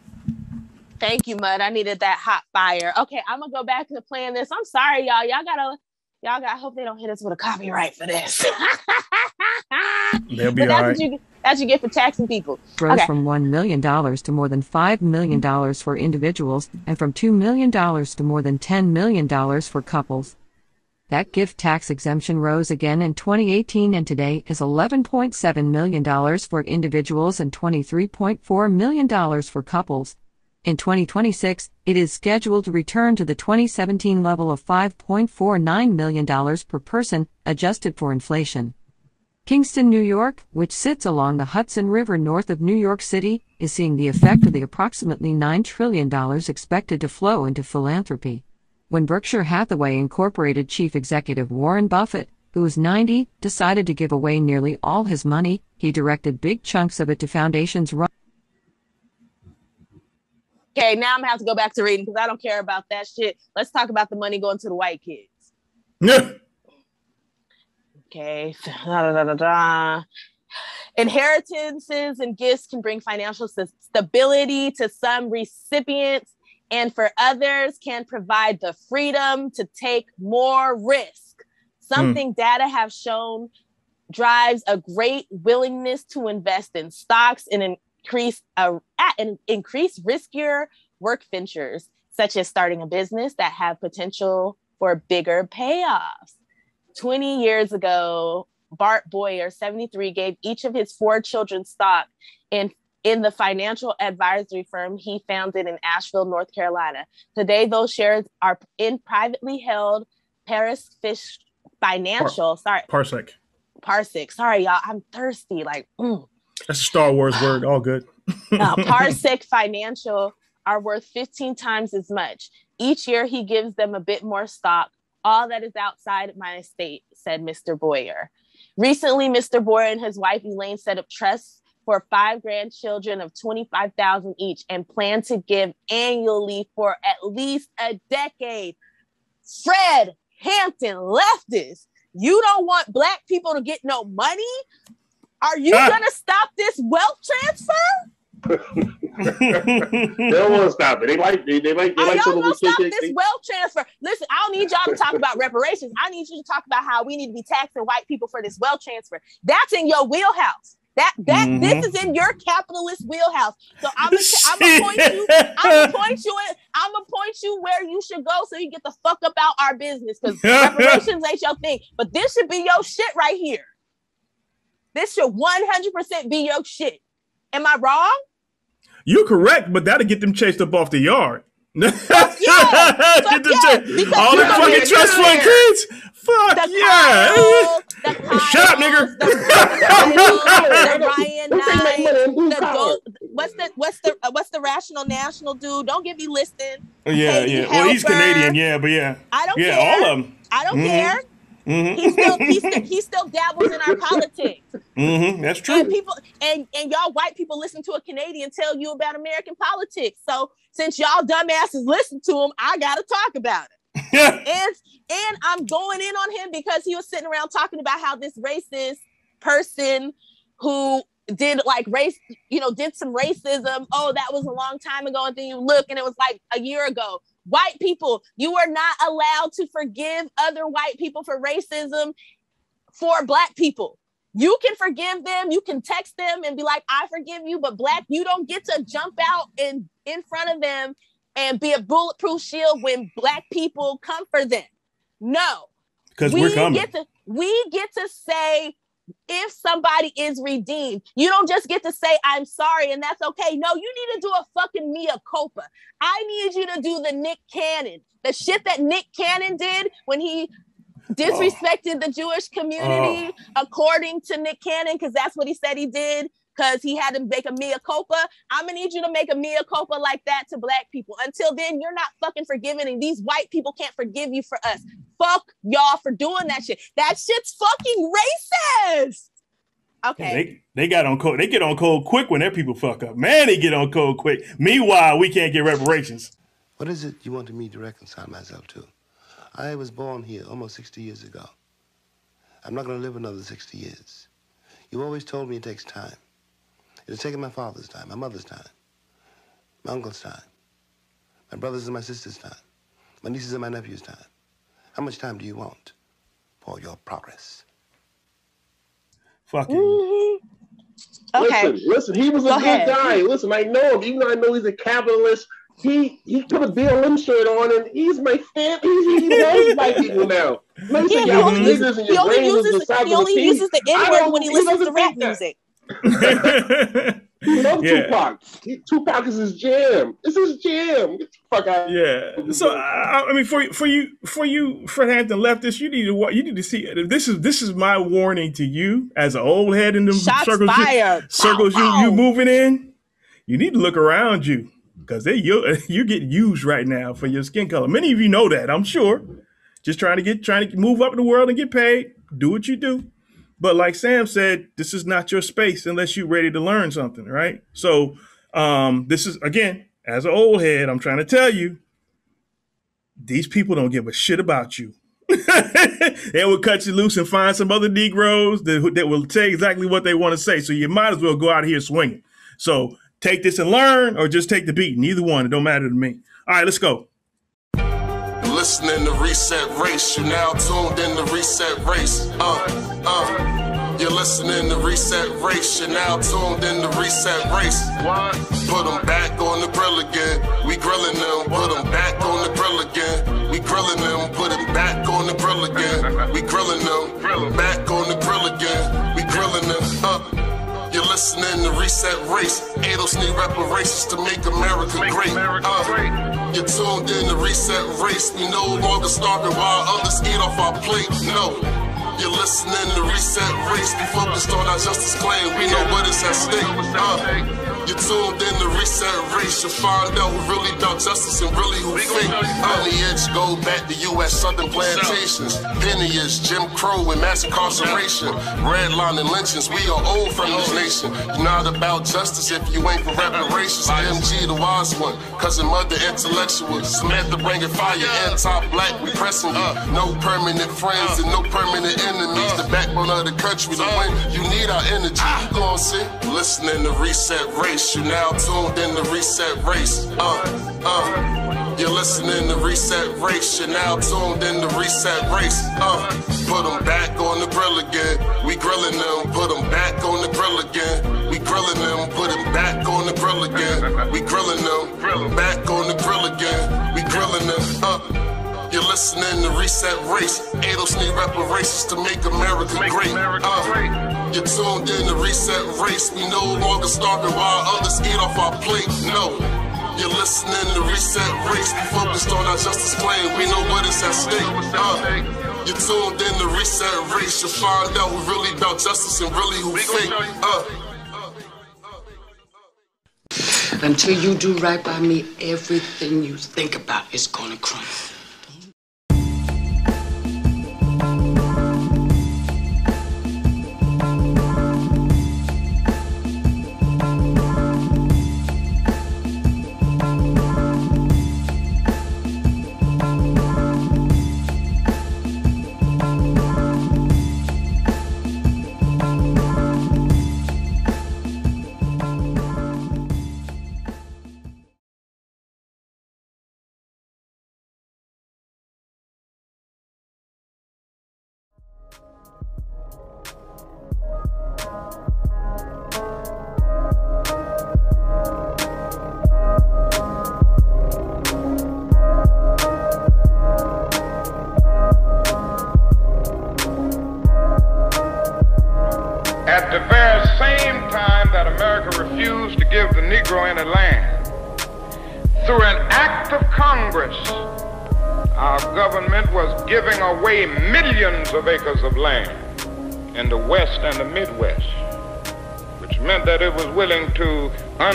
Thank you, Mud. I needed that hot fire. Okay, I'm gonna go back to playing this. I'm sorry, y'all. Y'all gotta, y'all got. I hope they don't hit us with a copyright for this. They'll be but that's all right. what you that's what you get for taxing people. Rose Okay. from $1 million to more than $5 million for individuals and from $2 million to more than $10 million for couples. That gift tax exemption rose again in 2018 and today is $11.7 million for individuals and $23.4 million for couples. In 2026, it is scheduled to return to the 2017 level of $5.49 million per person, adjusted for inflation. Kingston, New York, which sits along the Hudson River north of New York City, is seeing the effect of the approximately $9 trillion expected to flow into philanthropy. When Berkshire Hathaway Incorporated chief executive Warren Buffett, who was 90, decided to give away nearly all his money, he directed big chunks of it to foundations run. Okay, now I'm gonna have to go back to reading because I don't care about that shit. Let's talk about the money going to the white kids. Yeah. Okay. Da, da, da, da. Inheritances and gifts can bring financial stability to some recipients, and for others, can provide the freedom to take more risk. Something hmm. data have shown drives a great willingness to invest in stocks and increase uh, at- and increase riskier work ventures, such as starting a business that have potential for bigger payoffs. 20 years ago, Bart Boyer, 73, gave each of his four children stock in, in the financial advisory firm he founded in Asheville, North Carolina. Today, those shares are in privately held Paris Fish Financial. sorry, Parsec. Parsec. Sorry, y'all. I'm thirsty. Like, mm. That's a Star Wars word. All good. uh, Parsec Financial are worth 15 times as much. Each year, he gives them a bit more stock. All that is outside my estate, said Mr. Boyer. Recently, Mr. Boyer and his wife Elaine set up trusts for five grandchildren of 25,000 each and plan to give annually for at least a decade. Fred Hampton leftist, you don't want black people to get no money? Are you Ah. gonna stop this wealth transfer? they don't want to stop it. They like they, they like they Are like y'all some of gonna the stop this wealth transfer? Listen, I don't need y'all to talk about reparations. I need you to talk about how we need to be taxing white people for this wealth transfer. That's in your wheelhouse. That that Mm-hmm. this is in your capitalist wheelhouse. So I'm gonna I'm point you. I'm gonna point you. In, I'm gonna point you where you should go so you get the fuck up out our business because reparations ain't your thing. But this should be your shit right here. This should 100% be your shit. Am I wrong? You're correct, but that'll get them chased up off the yard. get them yeah, chased. All the fucking you're trust fund kids. Fuck The yeah. Kyles, the Shut up, nigga. the Ryan Knight, the Go- what's the what's the uh, what's the rational national dude? Don't get me listing. Yeah, Katie yeah. Well, he's Canadian, yeah, but yeah. I don't yeah, care. all of them. I don't Mhm. care. Mm-hmm. He still he still he still dabbles in our politics. Mm-hmm. That's true. And people and and y'all white people listen to a Canadian tell you about American politics. So since y'all dumbasses listen to him, I gotta talk about it. and and I'm going in on him because he was sitting around talking about how this racist person who did like race, you know, did some racism. Oh, that was a long time ago. And then you look and it was like a year ago. White people, you are not allowed to forgive other white people for racism for black people. You can forgive them, you can text them and be like, I forgive you, but black, you don't get to jump out in, in front of them and be a bulletproof shield when black people come for them. No. Because we we're coming. get to we get to say if somebody is redeemed. You don't just get to say I'm sorry and that's okay. No, you need to do a fucking mea culpa. I need you to do the Nick Cannon. The shit that Nick Cannon did when he oh. disrespected the Jewish community oh. according to Nick Cannon cuz that's what he said he did because he had to make a mea culpa. I'm gonna need you to make a mea culpa like that to black people. Until then, you're not fucking forgiven, and these white people can't forgive you for us. Fuck y'all for doing that shit. That shit's fucking racist. Okay. They, they got on cold. They get on cold quick when their people fuck up. Man, they get on cold quick. Meanwhile, we can't get reparations. What is it you wanted me to reconcile myself to? I was born here almost 60 years ago. I'm not going to live another 60 years. You always told me it takes time. It has taken my father's time, my mother's time, my uncle's time, my brother's and my sister's time, my nieces and my nephew's time. How much time do you want for your progress? Fucking. Mm-hmm. Okay. Listen, listen, he was a Go good ahead. guy. Listen, I know him, even though I know he's a capitalist. He he put a BLM shirt on, and he's my fan. He, he loves white people now. Man, Yeah, yeah, he only uses- he only uses- the size he only uses the I N-word when he listens to rap music. He loves Yeah. Tupac. Tupac is his jam. It's his jam. Get the fuck out. Yeah. So I, I mean, for you for you, for you, Fred Hampton leftists, you need to wa- you need to see. This is this is my warning to you as an old head in the Shots circles, you, fired. circles Pow, you you moving in. You need to look around you because they you you get used right now for your skin color. Many of you know that, I'm sure. Just trying to get trying to move up in the world and get paid. Do what you do. But like Sam said, this is not your space unless you're ready to learn something, right? So um, this is again, as an old head, I'm trying to tell you, these people don't give a shit about you. they will cut you loose and find some other Negroes that, that will say exactly what they want to say. So you might as well go out here swinging. So take this and learn, or just take the beat. Neither one. It don't matter to me. All right, let's go. Listening to Reset Race, you now tuned in to Reset Race. Uh, uh. You're listening to Reset Race, you're now tuned in to Reset Race. What? Put them back on the grill again. We grilling them, put them back on the grill again. We grilling them, put them back on the grill again. We grilling them, back on the grill again. We grilling them, uh. You're listening to Reset Race. ADOS need reparations to make America great. Uh, you're tuned in to Reset Race. We no longer starving while others eat off our plate. No. You're listening to Reset Race. We focused on our justice claim. We know what is at stake. Uh, you're tuned in to Reset Race. You'll find out who really about justice and really who fake. On uh, the edge, go back to U.S. Southern plantations. Lineage, Jim Crow, and mass incarceration. Redlining lynchings. We are old from this nation. You're not about justice if you ain't for reparations. MG, the wise one. Cousin, mother, intellectual. Samantha, bringing fire. Anti-black, we pressing you. No permanent friends and no permanent enemies. The backbone of the country The way You need our energy. You gon' see. Listening to Reset Race. You now tuned in to Reset Race. Uh, uh. You're listening to Reset Race. You're now tuned in to Reset Race. Uh, put them back on the grill again. We grilling them. Put them back on the grill again. We grilling them. Put them back on the grill again. We grilling them. Back on listening to Reset Race. ADOS need reparations to make America great. Uh, you're tuned in to Reset Race. We no longer starving while others eat off our plate. No. You're listening to Reset Race. We focused on our justice claim. We know what is at stake. Uh, you're tuned in to Reset Race. You'll find out who really about justice and really who fake. Uh, Until you do right by me, everything you think about is gonna crumble.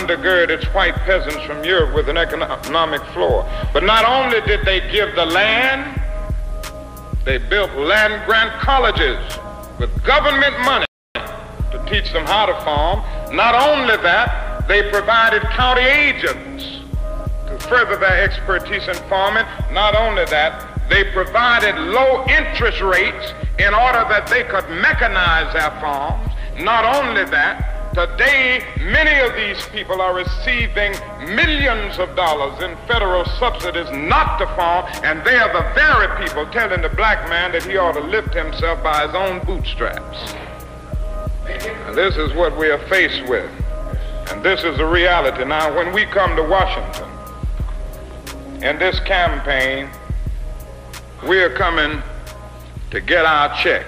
Undergird its white peasants from Europe with an economic floor. But not only did they give the land, they built land grant colleges with government money to teach them how to farm. Not only that, they provided county agents to further their expertise in farming. Not only that, they provided low interest rates in order that they could mechanize their farms. Not only that, Today, many of these people are receiving millions of dollars in federal subsidies not to farm, and they are the very people telling the black man that he ought to lift himself by his own bootstraps. And this is what we are faced with. And this is the reality. Now, when we come to Washington in this campaign, we are coming to get our check.